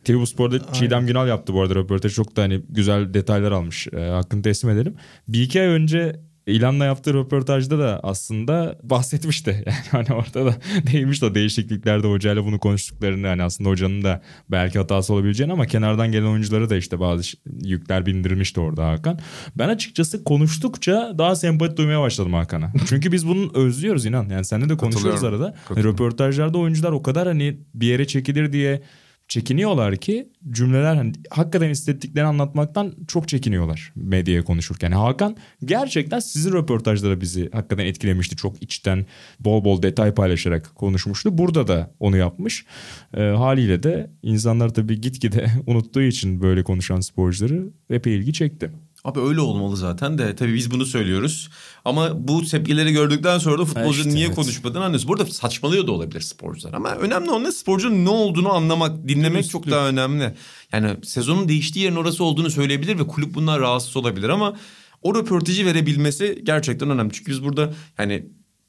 TV Spor'da Çiğdem Günal yaptı bu arada röportaj. Çok da hani güzel detaylar almış. E, hakkını teslim edelim. Bir iki ay önce İlan'la yaptığı röportajda da aslında bahsetmişti. Yani hani orada da değinmiş o değişikliklerde hocayla bunu konuştuklarını hani aslında hocanın da belki hatası olabileceğini ama kenardan gelen oyunculara da işte bazı yükler bindirmişti orada Hakan. Ben açıkçası konuştukça daha sempati duymaya başladım Hakan'a. Çünkü biz bunu özlüyoruz inan. Yani seninle de konuşuyoruz arada. Hani Katılıyorum. röportajlarda oyuncular o kadar hani bir yere çekilir diye çekiniyorlar ki cümleler hani hakikaten hissettiklerini anlatmaktan çok çekiniyorlar medyaya konuşurken. Hakan gerçekten sizin röportajlara bizi hakikaten etkilemişti. Çok içten bol bol detay paylaşarak konuşmuştu. Burada da onu yapmış. Ee, haliyle de insanlar tabii gitgide unuttuğu için böyle konuşan sporcuları epey ilgi çekti. Abi öyle olmalı zaten de tabii biz bunu söylüyoruz. Ama bu tepkileri gördükten sonra da futbolcu işte, niye evet. konuşmadığını anlıyoruz. Burada saçmalıyor da olabilir sporcular ama önemli olan sporcunun ne olduğunu anlamak, dinlemek çok daha önemli. Yani sezonun değiştiği yerin orası olduğunu söyleyebilir ve kulüp bundan rahatsız olabilir ama o röportajı verebilmesi gerçekten önemli. Çünkü biz burada yani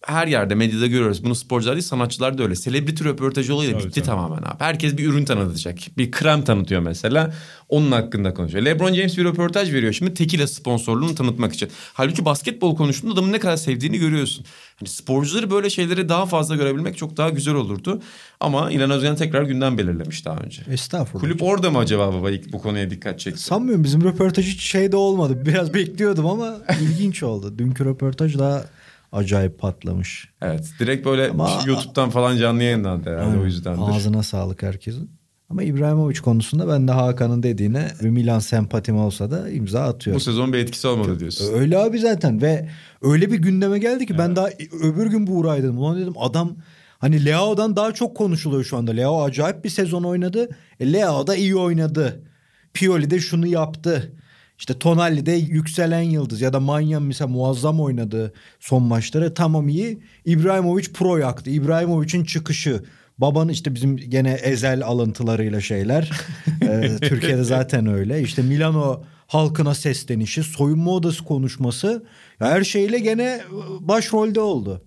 her yerde medyada görüyoruz. Bunu sporcular değil sanatçılar da öyle. Selebriti röportajı olayı da bitti tabii. tamamen abi. Herkes bir ürün tanıtacak. Bir krem tanıtıyor mesela. Onun hakkında konuşuyor. LeBron James bir röportaj veriyor şimdi tekila sponsorluğunu tanıtmak için. Halbuki basketbol konuştuğunda adamın ne kadar sevdiğini görüyorsun. Hani sporcuları böyle şeyleri daha fazla görebilmek çok daha güzel olurdu. Ama İlhan Özgen tekrar gündem belirlemiş daha önce. Estağfurullah. Kulüp orada mı acaba baba ilk bu konuya dikkat çekti? Sanmıyorum bizim röportaj hiç şeyde olmadı. Biraz bekliyordum ama ilginç oldu. Dünkü röportaj daha acayip patlamış. Evet direkt böyle Ama- YouTube'dan falan canlı yayınlandı herhalde o yüzdendir. Ağzına sağlık herkesin. Ama İbrahimovic konusunda ben de Hakan'ın dediğine bir Milan sempatim olsa da imza Bu atıyorum. sezon bir etkisi olmadı diyorsun. Öyle abi zaten ve öyle bir gündeme geldi ki ben daha öbür gün Buğra'ydım. Ulan dedim adam hani Leao'dan daha çok konuşuluyor şu anda. Leao acayip bir sezon oynadı. E, Leao da iyi oynadı. Pioli de şunu yaptı. İşte Tonali'de yükselen yıldız ya da Manyan mesela muazzam oynadı son maçları. Tamam iyi. İbrahimovic pro yaktı. İbrahimovic'in çıkışı. Babanın işte bizim gene ezel alıntılarıyla şeyler. ee, Türkiye'de zaten öyle. İşte Milano halkına seslenişi, soyunma odası konuşması her şeyle gene başrolde oldu.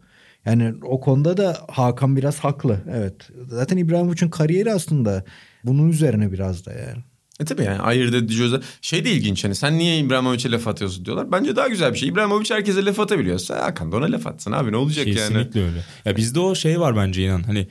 Yani o konuda da Hakan biraz haklı. Evet. Zaten İbrahimovic'in kariyeri aslında bunun üzerine biraz da yani. E tabii yani ayırt edici Şey de ilginç hani sen niye İbrahimovic'e laf atıyorsun diyorlar. Bence daha güzel bir şey. İbrahimovic herkese laf atabiliyorsa Hakan da ona laf atsın abi ne olacak Kesinlikle yani. Kesinlikle öyle. Ya bizde o şey var bence inan. Hani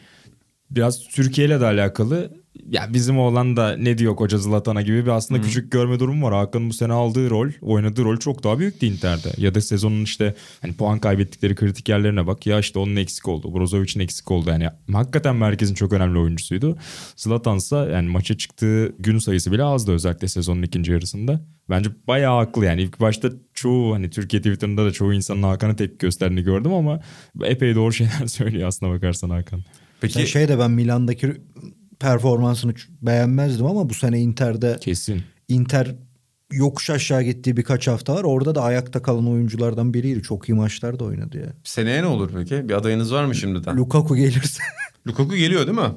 biraz Türkiye ile de alakalı. Ya bizim oğlan da ne diyor koca Zlatan'a gibi bir aslında hmm. küçük görme durumu var. Hakan'ın bu sene aldığı rol, oynadığı rol çok daha büyüktü Inter'de. Ya da sezonun işte hani puan kaybettikleri kritik yerlerine bak. Ya işte onun eksik oldu. Brozovic'in eksik oldu. Yani hakikaten merkezin çok önemli oyuncusuydu. Zlatan'sa yani maça çıktığı gün sayısı bile azdı özellikle sezonun ikinci yarısında. Bence bayağı haklı yani. ilk başta çoğu hani Türkiye Twitter'ında da çoğu insanın Hakan'a tepki gösterdiğini gördüm ama epey doğru şeyler söylüyor aslına bakarsan Hakan. Peki yani şey de ben Milan'daki performansını beğenmezdim ama bu sene Inter'de kesin Inter yokuş aşağı gittiği birkaç hafta var. Orada da ayakta kalan oyunculardan biriydi. Çok iyi maçlar da oynadı ya. Seneye ne olur peki? Bir adayınız var mı şimdiden? Lukaku gelirse. Lukaku geliyor değil mi?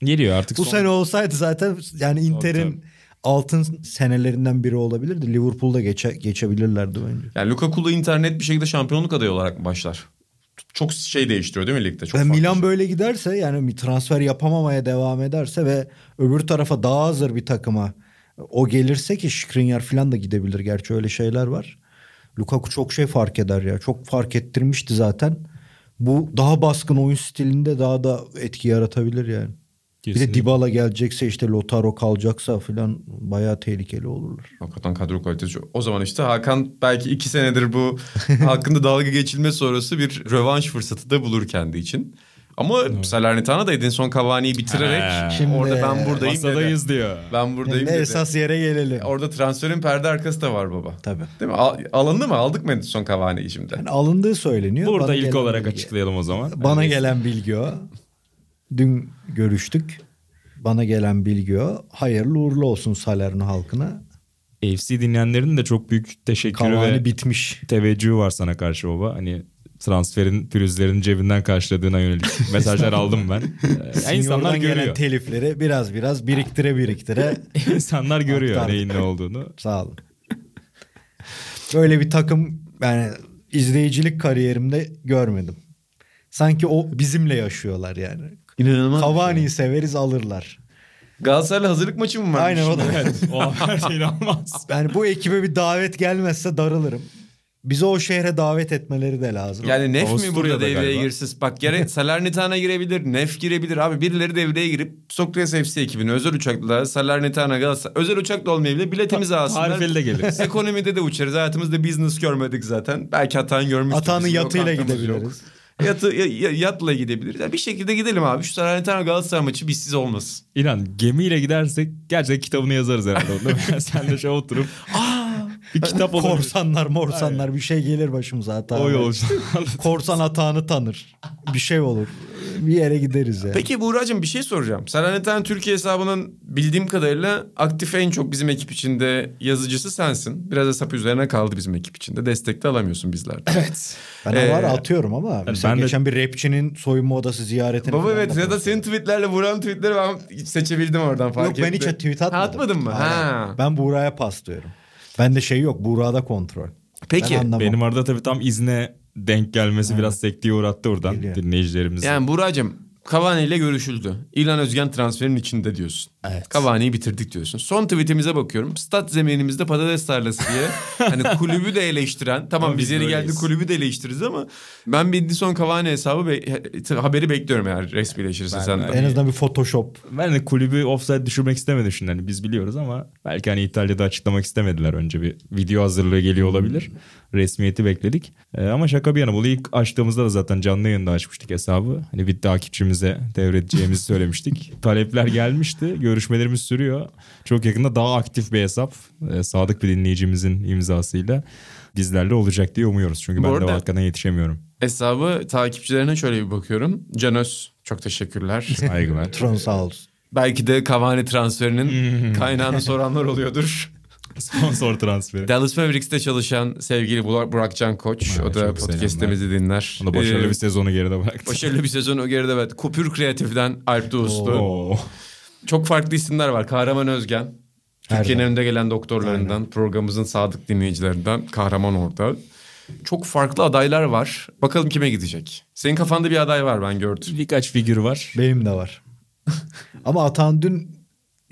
Geliyor artık. Bu son... sene olsaydı zaten yani Inter'in altın senelerinden biri olabilirdi. Liverpool'da geçe, geçebilirlerdi bence. Yani Lukaku'lu internet bir şekilde şampiyonluk adayı olarak başlar? Çok şey değiştiriyor değil mi ligde? Çok Milan şey. böyle giderse yani transfer yapamamaya devam ederse ve öbür tarafa daha hazır bir takıma o gelirse ki Skriniar falan da gidebilir. Gerçi öyle şeyler var. Lukaku çok şey fark eder ya. Çok fark ettirmişti zaten. Bu daha baskın oyun stilinde daha da etki yaratabilir yani. Kesinlikle. Bir de Dybala gelecekse işte Lotaro kalacaksa falan bayağı tehlikeli olurlar. Hakikaten kadro kalitesi O zaman işte Hakan belki iki senedir bu hakkında dalga geçilme sonrası bir rövanş fırsatı da bulur kendi için. Ama evet. Salernitana da Edinson Cavani'yi bitirerek. Şimdi orada ben buradayım Masadayız dedi. diyor. Ben buradayım dedi. esas yere gelelim. Orada transferin perde arkası da var baba. Tabii. Değil mi? Al, alındı mı? Aldık mı Edinson Cavani'yi şimdi? Yani alındığı söyleniyor. Burada Bana ilk olarak bilgi. açıklayalım o zaman. Bana evet. gelen bilgi o. Dün görüştük. Bana gelen bilgi o. Hayırlı uğurlu olsun Salerno halkına. AFC dinleyenlerin de çok büyük teşekkürü Kavani ve bitmiş. teveccühü var sana karşı baba. Hani transferin pürüzlerini cebinden karşıladığına yönelik mesajlar aldım ben. Ee, insanlar görüyor. gelen telifleri biraz biraz biriktire biriktire. insanlar görüyor aktardık. neyin ne olduğunu. Sağ olun. Böyle bir takım yani izleyicilik kariyerimde görmedim. Sanki o bizimle yaşıyorlar yani. İnanılmaz. Cavani'yi severiz alırlar. Galatasaray'la hazırlık maçı mı var? Aynen o da. Evet, o haber şey inanılmaz. Yani bu ekibe bir davet gelmezse darılırım. Bizi o şehre davet etmeleri de lazım. Yani Nef mi burada devreye galiba. girsiz? Bak gerek Salernitana girebilir, Nef girebilir. Abi birileri devreye girip Sokrates FC ekibini özel uçakla Salernitana Galatasaray özel uçakla olmayabilir. Biletimizi alsınlar. Tarifeli de geliriz. Ekonomide de uçarız. Hayatımızda business görmedik zaten. Belki Hatan görmüştük. Hatanın yatıyla gidebiliriz. Yok. Yatı, yatla gidebiliriz. Yani bir şekilde gidelim abi. Şu Salernitana Galatasaray maçı bizsiz olmasın. İnan gemiyle gidersek gerçekten kitabını yazarız herhalde. Sen de şey oturup aa bir kitap olur. Korsanlar morsanlar Aynen. bir şey gelir başımıza hata. O yolcu. Korsan hatanı tanır. Bir şey olur. Bir yere gideriz ya. Yani. Peki Buğra'cığım bir şey soracağım. Salernitana Türkiye hesabının bildiğim kadarıyla aktif en çok bizim ekip içinde yazıcısı sensin. Biraz hesap üzerine kaldı bizim ekip içinde. Destek de alamıyorsun bizlerden. Evet. Ben ee, var atıyorum ama. Yani mesela ben geçen de... bir rapçinin soyunma odası ziyaretini Baba evet ya da senin tweetlerle Buğra'nın tweetleri ben seçebildim oradan fark ettim. Yok ben hiç tweet atmadım. Ha, atmadın mı? Ha. Ben Buğra'ya paslıyorum. Bende şey yok. Buğra'da kontrol. Peki. Benim arada tabii tam izne denk gelmesi evet. biraz sekteye uğrattı oradan Geliyor. dinleyicilerimiz. Yani Buğra'cığım Cavani ile görüşüldü. İlan Özgen transferin içinde diyorsun. Evet. Cavani'yi bitirdik diyorsun. Son tweetimize bakıyorum. Stat zeminimizde patates tarlası diye. hani kulübü de eleştiren. Tamam Ama biz yeri geldi kulübü de eleştiririz ama ben bir son Cavani hesabı be- haberi bekliyorum eğer resmileşirse sen de. En azından bir Photoshop. Ben de kulübü offside düşürmek istemedim şimdi. Hani biz biliyoruz ama belki hani İtalya'da açıklamak istemediler önce bir video hazırlığı geliyor olabilir. Resmiyeti bekledik. Ee, ama şaka bir yana bunu ilk açtığımızda da zaten canlı yayında açmıştık hesabı. Hani bir takipçimize devredeceğimizi söylemiştik. Talepler gelmişti. Görüşmelerimiz sürüyor. Çok yakında daha aktif bir hesap. Ee, sadık bir dinleyicimizin imzasıyla bizlerle olacak diye umuyoruz. Çünkü Bu ben de arkadan yetişemiyorum. Hesabı takipçilerine şöyle bir bakıyorum. Canos çok teşekkürler. Saygılar. Tron sağ olsun. Belki de Cavani transferinin kaynağını soranlar oluyordur. Sponsor transferi. Dallas Mavericks'te çalışan sevgili Burak, Burak Can Koç. Ha, o da podcast'imizi dinler. O da başarılı Ee, bir sezonu geride bıraktı. Başarılı bir sezonu geride evet. Kupür Kreatif'ten Alp Doğuslu. Oo. Çok farklı isimler var. Kahraman Özgen. Türkiye'nin önde gelen doktorlarından, programımızın sadık dinleyicilerinden Kahraman orada. Çok farklı adaylar var. Bakalım kime gidecek. Senin kafanda bir aday var ben gördüm. Birkaç figür var. Benim de var. ama Atan dün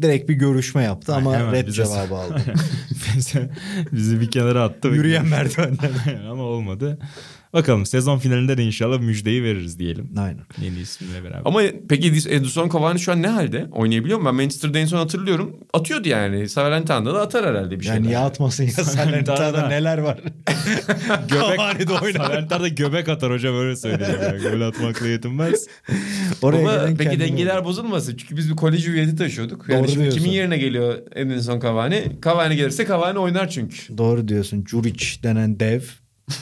direkt bir görüşme yaptı ama Hemen red bize- cevabı aldı. bizi, bir kenara attı. Yürüyen merdivenler. Ama olmadı. Bakalım sezon finalinde de inşallah müjdeyi veririz diyelim. Aynen. Yeni isimle beraber. Ama peki Edis- Edison Cavani şu an ne halde? Oynayabiliyor mu? Ben Manchester'da en son hatırlıyorum. Atıyordu yani. Salernitano'da da atar herhalde bir şeyler. Yani niye atmasın ya Salernitano'da. Neler var. göbek, Cavani'de oynar. Salernitano'da göbek atar hoca böyle söyleyeceğim. Yani. Gol atmakla yetinmez. Oraya Ama peki dengeler vurdu. bozulmasın. Çünkü biz bir kolej üyeti taşıyorduk. Yani Doğru şimdi diyorsun. kimin yerine geliyor Edison Cavani? Cavani gelirse Cavani oynar çünkü. Doğru diyorsun. Juric denen dev.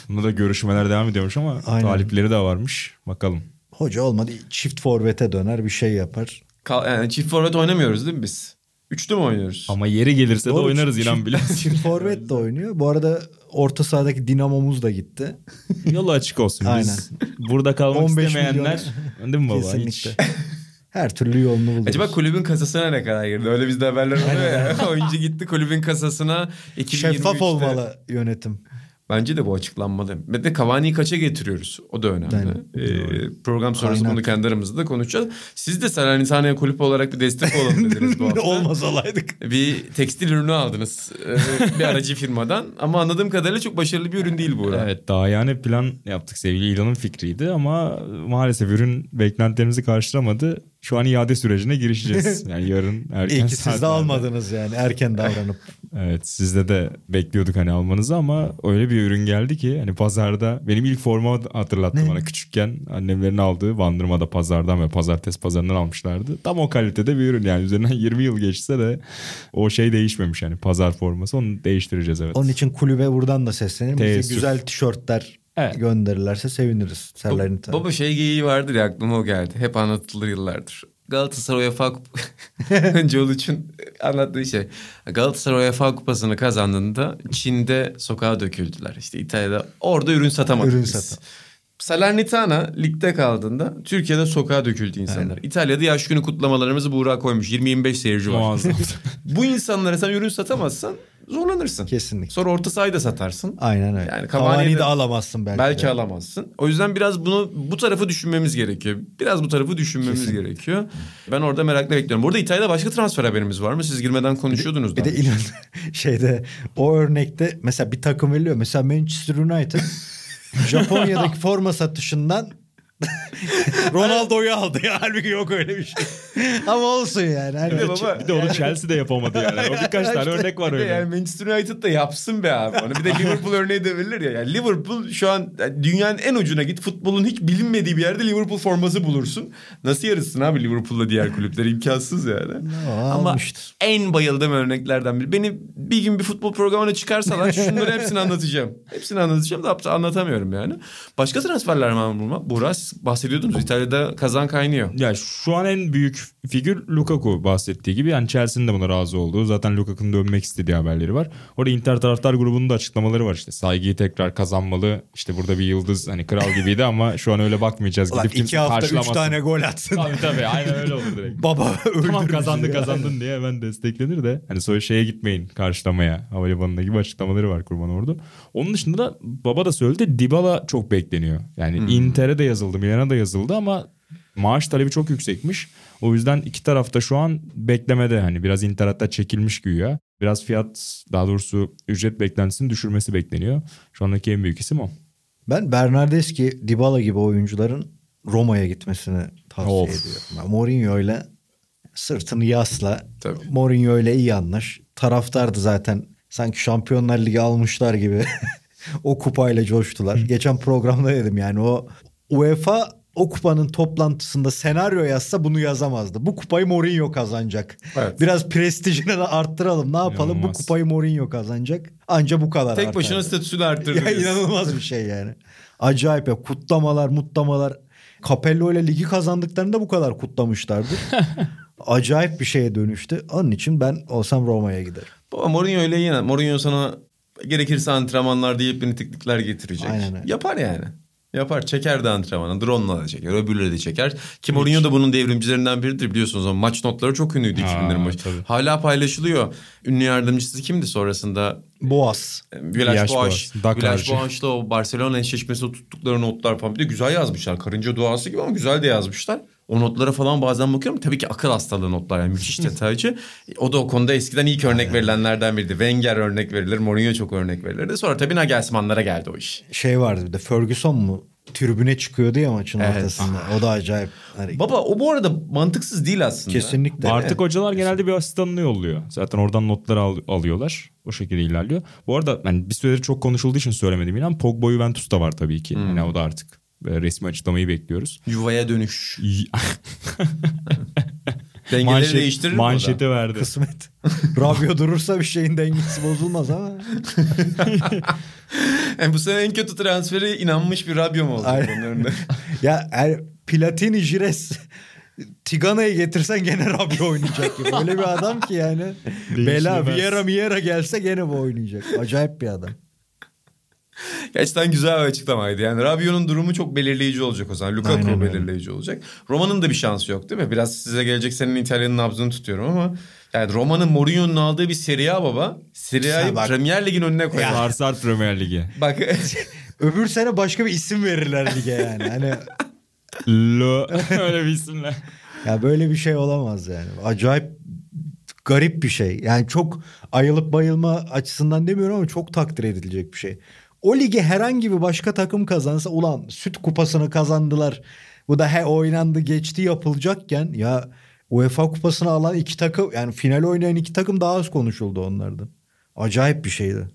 Bunda da görüşmeler devam ediyormuş ama Aynen. talipleri de varmış. Bakalım. Hoca olmadı. Çift forvete döner bir şey yapar. Ka- Yani çift forvet oynamıyoruz değil mi biz? Üçlü mü oynuyoruz? Ama yeri gelirse de Doğru, oynarız çift- inan biliyorsun. Çift forvet de oynuyor. Bu arada orta sahadaki dinamomuz da gitti. Yolu açık olsun. Biz burada kalmak 15 istemeyenler değil mi baba? Kesinlikle. Hiç. Her türlü yolunu buluruz. Acaba kulübün kasasına ne kadar girdi? Öyle bizde haberler oluyor ya. Oyuncu gitti kulübün kasasına 2023'te. Şeffaf olmalı yönetim. Bence de bu açıklanmalı. Ve de Cavani'yi kaça getiriyoruz? O da önemli. Aynen. Ee, program sonrası bunu kendi aramızda da konuşacağız. Siz de Salernitano'ya kulüp olarak bir destek olalım dediniz bu hafta. Olmaz olaydık. Bir tekstil ürünü aldınız ee, bir aracı firmadan. Ama anladığım kadarıyla çok başarılı bir ürün değil bu. Evet daha yani plan yaptık sevgili İlhan'ın fikriydi ama maalesef ürün beklentilerimizi karşılamadı. Şu an iade sürecine girişeceğiz. Yani yarın erken İyi ki siz de almadınız yani erken davranıp. Evet sizde de bekliyorduk hani almanızı ama öyle bir ürün geldi ki hani pazarda benim ilk forma hatırlattı Ne? bana küçükken annemlerin aldığı Bandırma'da pazardan ve pazartesi pazarından almışlardı. Tam o kalitede bir ürün yani üzerinden 20 yıl geçse de o şey değişmemiş yani pazar forması onu değiştireceğiz evet. Onun için kulübe buradan da. Bize Teessüf. güzel tişörtler Evet. gönderirlerse seviniriz. Salernitano. Baba şey geyiği vardır ya aklıma o geldi. Hep anlatılır yıllardır. Galatasaray UEFA Kup- Önce Uluç'un anlattığı şey. Galatasaray UEFA Kupası'nı kazandığında Çin'de sokağa döküldüler. İşte İtalya'da orada ürün satamadık Ürün biz. satan. Salernitana ligde kaldığında Türkiye'de sokağa döküldü insanlar. İtalya'da yaş günü kutlamalarımızı Buğra koymuş. 20-25 seyirci var. Bu insanlara sen ürün satamazsan zorlanırsın. Kesinlikle. Sonra orta sahayı da satarsın. Aynen öyle. Yani Cavani'yi de- de alamazsın belki. Belki de. alamazsın. O yüzden biraz bunu bu tarafı düşünmemiz gerekiyor. Biraz bu tarafı düşünmemiz Kesinlikle. gerekiyor. Ben orada merakla bekliyorum. Burada İtalya'da başka transfer haberimiz var mı? Siz girmeden konuşuyordunuz Bir de önce. inan şeyde o örnekte mesela bir takım veriliyor. Mesela Manchester United Japonya'daki forma satışından Ronaldo'yu aldı ya. Halbuki yok öyle bir şey. Ama olsun yani. Hani Bir de baba- bir de onu Chelsea de yapamadı yani. O birkaç tane örnek var öyle. Yani Manchester United da yapsın be abi. Onu bir de Liverpool örneği de verilir ya. Yani Liverpool şu an dünyanın en ucuna git. Futbolun hiç bilinmediği bir yerde Liverpool forması bulursun. Nasıl yarışsın abi Liverpool'la diğer kulüpler? imkansız yani. Ama almıştır. en bayıldığım örneklerden biri. Beni bir gün bir futbol programına çıkarsalar şunları hepsini anlatacağım. Hepsini anlatacağım da anlatamıyorum yani. Başka transferler var mı? Buğra siz bahsediyordunuz. İtalya'da kazan kaynıyor. Ya şu an en büyük figür Lukaku bahsettiği gibi. Yani Chelsea'nin de buna razı olduğu. Zaten Lukaku'nun dönmek istediği haberleri var. Orada Inter taraftar grubunun da açıklamaları var işte. Saygıyı tekrar kazanmalı. İşte burada bir yıldız hani kral gibiydi ama şu an öyle bakmayacağız. Ulan Gidip iki hafta üç tane gol atsın. Tabii tabii aynen öyle olur direkt. Baba öldürür tamam kazandı ya. kazandın diye hemen desteklenir de. Hani sonra şeye gitmeyin karşılamaya. Havalimanına gibi açıklamaları var kurban ordu. Onun dışında da baba da söyledi Dybala çok bekleniyor. Yani Inter'e de yazıldı Milan'a da yazıldı ama maaş talebi çok yüksekmiş. O yüzden iki tarafta şu an beklemede hani biraz Inter hatta çekilmiş güya. Biraz fiyat daha doğrusu ücret beklentisini düşürmesi bekleniyor. Şu andaki en büyük isim o. Ben Bernardeschi, Dybala gibi oyuncuların Roma'ya gitmesini tavsiye Of. ediyorum. Ben Mourinho ile sırtını yasla. Tabii. Mourinho ile iyi anlaş. Taraftar da zaten sanki Şampiyonlar Ligi almışlar gibi o kupayla coştular. Geçen programda dedim yani o UEFA o kupanın toplantısında senaryo yazsa bunu yazamazdı. Bu kupayı Mourinho kazanacak. Evet. Biraz prestijini de arttıralım. Ne yapalım? İnanılmaz. Bu kupayı Mourinho kazanacak. Anca bu kadar Tek artar. başına statüsünü arttırdı. Ya inanılmaz bir şey yani. Acayip ya kutlamalar mutlamalar. Capello ile ligi kazandıklarında bu kadar kutlamışlardır. acayip bir şeye dönüştü. Onun için ben olsam Roma'ya giderim. Baba Mourinho öyle yine. Mourinho sana gerekirse antrenmanlar deyip teknikler getirecek. Aynen öyle. Yapar yani. Yapar. Çeker de antrenmanı. Drone'la da çeker. Öbürleri de çeker. Ki Mourinho da bunun devrimcilerinden biridir biliyorsunuz. O maç notları çok ünlüydü Aa, 2000'lerin maçı. Hala paylaşılıyor. Ünlü yardımcısı kimdi sonrasında? Boğaz. Boas, Dakarcı. Villas Boas'la o Barcelona eşleşmesi tuttukları notlar falan. Bir de güzel yazmışlar. Karınca duası gibi ama güzel de yazmışlar. O notlara falan bazen bakıyorum. Tabii ki akıl hastalığı notlar yani müthiş detaycı. O da o konuda eskiden ilk örnek verilenlerden biriydi. Wenger örnek verilir. Mourinho çok örnek verilirdi. Sonra tabii Nagelsmann'lara geldi o iş. Şey vardı bir de Ferguson mu? Tribüne çıkıyordu ya maçın Evet. ortasında. O da acayip. Hani Baba o bu arada mantıksız değil aslında. kesinlikle. Artık hocalar genelde bir asistanını yolluyor. Zaten oradan notları al- alıyorlar. O şekilde ilerliyor. Bu arada yani bir süredir çok konuşulduğu için söylemedim inan. Pogba Juventus'ta var tabii ki. Yani o da artık e, resmi açıklamayı bekliyoruz. Yuvaya dönüş. Dengeleri Manşet, değiştirir manşete verdi. Kısmet. Rabio durursa bir şeyin dengesi bozulmaz ama. Yani bu sene en kötü transferi inanmış bir Rabio mu oldu? Ya er, Platini, Jires, Tigana'yı getirsen gene Rabio oynayacak gibi. Öyle bir adam ki yani. Bela, Değişmez. Vieira, Vieira gelse gene bu oynayacak. Acayip bir adam. Gerçekten güzel bir açıklamaydı. Yani Rabio'nun durumu çok belirleyici olacak o zaman. Lukaku Aynen öyle. belirleyici olacak. Roma'nın da bir şansı yok değil mi? Biraz size gelecek senin İtalya'nın nabzını tutuyorum ama yani Roma'nın Mourinho'nun aldığı bir Serie A baba. Serie A'yı bak- Premier Lig'in önüne koyar. Sarsar Premier Ligi. Bak Öbür sene başka bir isim verirler lige yani. Hani Lo öyle bir isimle. ya böyle bir şey olamaz yani. Acayip garip bir şey. Yani çok ayılıp bayılma açısından demiyorum ama çok takdir edilecek bir şey. O ligi herhangi bir başka takım kazansa ulan süt kupasını kazandılar. Bu da he oynandı geçti yapılacakken ya UEFA kupasını alan iki takım yani final oynayan iki takım daha az konuşuldu onlardan. Acayip bir şeydi.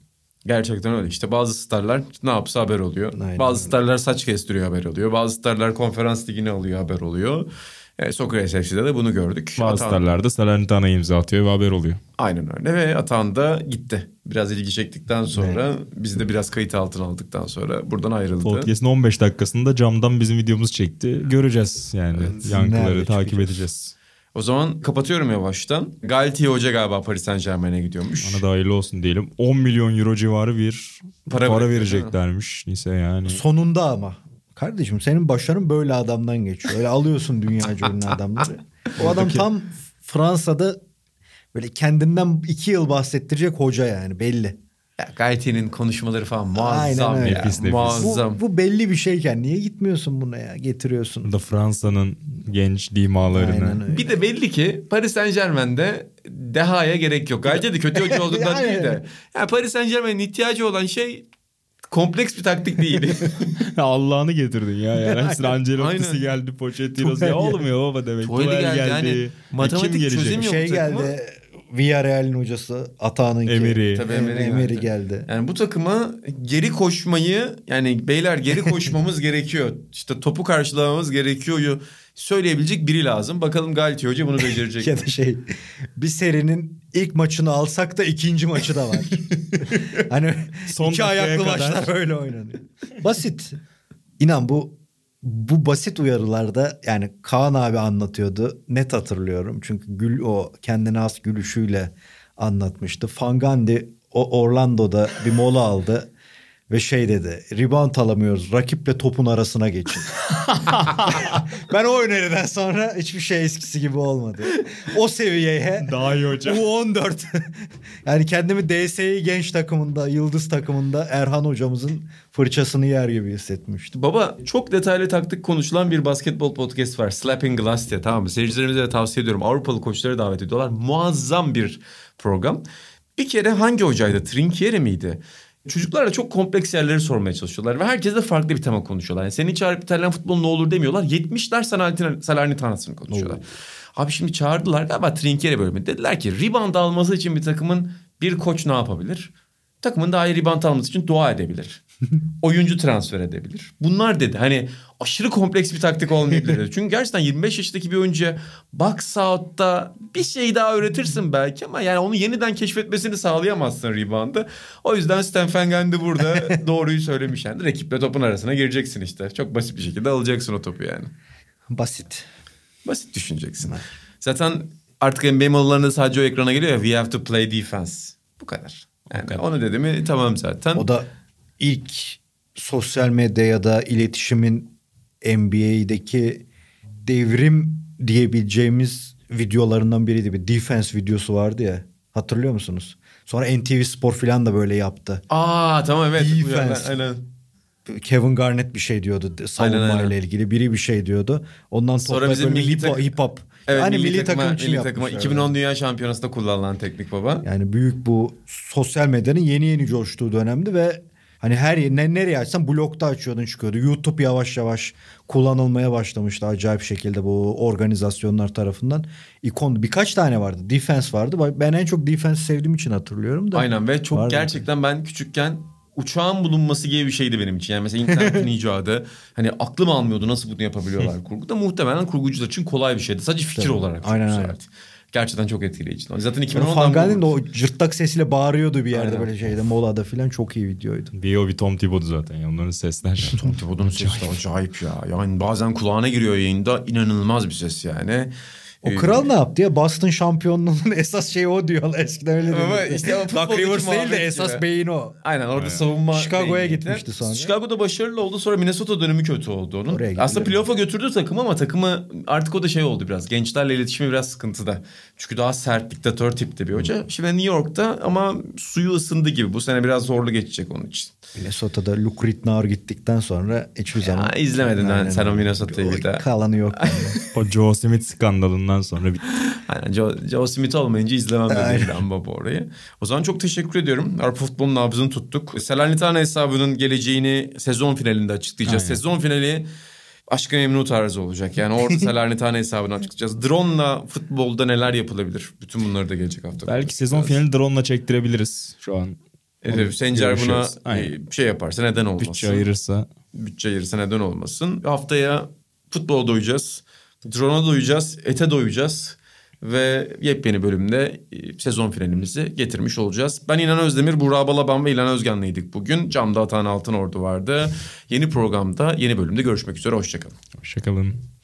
Gerçekten öyle. İşte bazı starlar ne yapsa haber oluyor. Aynen bazı starlar saç kestiriyor haber oluyor. Bazı starlar konferans ligini alıyor haber oluyor. E, Sokrates FC'de de bunu gördük. Bazı Atan- starlarda Salernitana imza atıyor ve haber oluyor. Aynen öyle ve Atan da gitti. Biraz ilgi çektikten sonra biz de biraz kayıt altına aldıktan sonra buradan ayrıldı. Podcast'ın 15 dakikasında camdan bizim videomuzu çekti. Göreceğiz yani. Yankıları Nerede takip çıkacağız? edeceğiz. O zaman kapatıyorum yavaştan. Galtier Hoca galiba Paris Saint Germain'e gidiyormuş. Ona da hayırlı olsun diyelim. 10 milyon euro civarı bir Para para, vereceklermiş. Neyse yani. Sonunda ama. Kardeşim senin başarın böyle adamdan geçiyor. Öyle alıyorsun dünyaca ünlü adamları. O adam tam Fransa'da böyle kendinden iki yıl bahsettirecek hoca yani belli. Ya konuşmaları falan muazzam Aynen öyle. ya. Nefis, nefis. Bu, Muazzam. bu belli bir şeyken niye gitmiyorsun buna ya getiriyorsun. Bu da Fransa'nın genç dimalarını. Bir de belli ki Paris Saint Germain'de dehaya gerek yok. Galtier de kötü hoca olduğundan değil de. Yani Paris Saint Germain'in ihtiyacı olan şey kompleks bir taktik değil. Allah'ını getirdin ya. Yani hepsine Aynen. Ancelotti'si geldi, Pochettino'su. Ya olmuyor baba demek. Tuchel geldi. geldi. Yani E, matematik gelecek? çözüm yok. şey geldi Villarreal'in hocası Atağan'ın Emery. Tabii Emery, Emery geldi. geldi. Yani bu takıma geri koşmayı yani beyler geri koşmamız gerekiyor. İşte topu karşılamamız gerekiyor. Söyleyebilecek biri lazım. Bakalım Galtier Hoca bunu becerecek. Ya da şey bir serinin ilk maçını alsak da ikinci maçı da var. hani Son iki ayaklı kadar. maçlar böyle oynanıyor. Basit. İnan bu bu basit uyarılarda yani Kaan abi anlatıyordu. Net hatırlıyorum. Çünkü gül o kendine has gülüşüyle anlatmıştı. Fangandi o Orlando'da bir mola aldı ve şey dedi. Rebound alamıyoruz. Rakiple topun arasına geçin. ben o öneriden sonra hiçbir şey eskisi gibi olmadı. O seviyeye Daha iyi hoca. U14 yani kendimi DSİ genç takımında, yıldız takımında Erhan hocamızın fırçasını yer gibi hissetmiştim. Baba çok detaylı taktik konuşulan bir basketbol podcast var. Slapping Glass diye tamam mı? Seyircilerimize de tavsiye ediyorum. Avrupalı koçları davet ediyorlar. Muazzam bir program. Bir kere hangi hocaydı? Trinkieri miydi? Çocuklarla çok kompleks yerleri sormaya çalışıyorlar ve herkesle farklı bir tema konuşuyorlar. Yani seni çağırıp İtalyan futbolu ne olur demiyorlar. 70'ler Salernitana- Salernitana'sını konuşuyorlar. Abi şimdi çağırdılar galiba Trinkieri bölümü. Dediler ki rebound alması için bir takımın bir koç ne yapabilir? Takımın daha iyi rebound alması için dua edebilir. Oyuncu transfer edebilir. Bunlar dedi. Hani aşırı kompleks bir taktik olmayabilir dedi. Çünkü gerçekten 25 yaşındaki bir oyuncuya box out'ta bir şey daha öğretirsin belki ama yani onu yeniden keşfetmesini sağlayamazsın rebound'ı. O yüzden Stan Van Gundy burada doğruyu söylemiş yani. Rakiple topun arasına gireceksin işte. Çok basit bir şekilde alacaksın o topu yani. Basit. Basit düşüneceksin. Zaten artık NBA malılarında sadece o ekrana geliyor ya. We have to play defense. Bu kadar. Yani onu dedi mi tamam zaten. O da ilk sosyal medya ya da iletişimin NBA'deki devrim diyebileceğimiz videolarından biriydi. Bir defense videosu vardı ya. Hatırlıyor musunuz? Sonra NTV Spor falan da böyle yaptı. Aa tamam evet. Defense. Aynen. Kevin Garnett bir şey diyordu Aynen, aynen. ilgili. Biri bir şey diyordu. Ondan Sonra bizim milli hip, tak- hip hop. Evet, yani milli, milli, takıma, takım için milli takıma yapmışlar. 2010 Dünya Şampiyonası'nda kullanılan teknik baba. Yani büyük bu sosyal medyanın yeni yeni coştuğu dönemdi ve hani her yer- ne, nereye açsan blokta açıyordun çıkıyordu. YouTube yavaş yavaş kullanılmaya başlamıştı acayip şekilde bu organizasyonlar tarafından. İkon birkaç tane vardı. Defense vardı. Ben en çok defense sevdiğim için hatırlıyorum da. Aynen ve çok Vardı. gerçekten ben küçükken uçağın bulunması gibi bir şeydi benim için. Yani mesela internetin icadı hani aklım almıyordu nasıl bunu yapabiliyorlar kurguda. Muhtemelen kurgucular için kolay bir şeydi. Sadece fikir Tabii. olarak Aynen, güzeldi. aynen. Gerçekten çok etkileyici. Zaten Yani 2010'dan Fangal'in de o cırtlak sesiyle bağırıyordu bir yerde Aynen. böyle şeyde molada falan çok iyi videoydu. Bir o bir Tom Thibodeau zaten. Onların sesler. Tom Thibodeau'nun sesi de acayip ya. Yani bazen kulağına giriyor yayında inanılmaz bir ses yani. O Ee, kral ne yaptı ya? Boston şampiyonluğunun esas şeyi o diyorlar. Eskiden öyle Ama dedi. işte o Doc futboldaki Rivers değil de esas gibi. beyin o. Aynen orada savunma... Chicago'ya gitmişti sonra. Chicago'da başarılı oldu sonra Minnesota dönemi kötü oldu onun. Oraya Aslında playoff'a götürdü takımı ama takımı artık o da şey oldu biraz. Gençlerle iletişimi biraz sıkıntıda. Çünkü daha sert diktatör tipte bir hoca. Şimdi New York'ta ama suyu ısındı gibi. Bu sene biraz zorlu geçecek onun için. Minnesota'da Luke Rittenauer gittikten sonra hiçbir zaman... izlemedin lan sen o. Minnesota'yı bir daha. Kalanı yok. o Joe Smith skandalından sonra bitti. Aynen Joe, Joe Smith olmayınca izlemem dedi Baba orayı. O zaman çok teşekkür ediyorum. Avrupa futbolunun nabzını tuttuk. Salernitana hesabının geleceğini sezon finalinde açıklayacağız. Aynen. Sezon finali Aşkı Memnu tarzı olacak. Yani orada Salernitana hesabını açıklayacağız. Drone'la futbolda neler yapılabilir? Bütün bunları da gelecek hafta. Belki sezon finali drone'la çektirebiliriz şu an. Evet, Sencer buna. Aynen. şey yaparsa neden olmasın? Bütçe ayırırsa. bütçe ayırırsa neden olmasın. Haftaya futbola doyacağız. Drone'a doyacağız. Ete doyacağız. Ve yepyeni bölümde e, sezon finalimizi getirmiş olacağız. Ben İnan Özdemir, Burak Balaban ve İlhan Özgen'leydik bugün. Camda Atan Altın Ordu vardı. Yeni programda, yeni bölümde görüşmek üzere. Hoşçakalın. Hoşçakalın.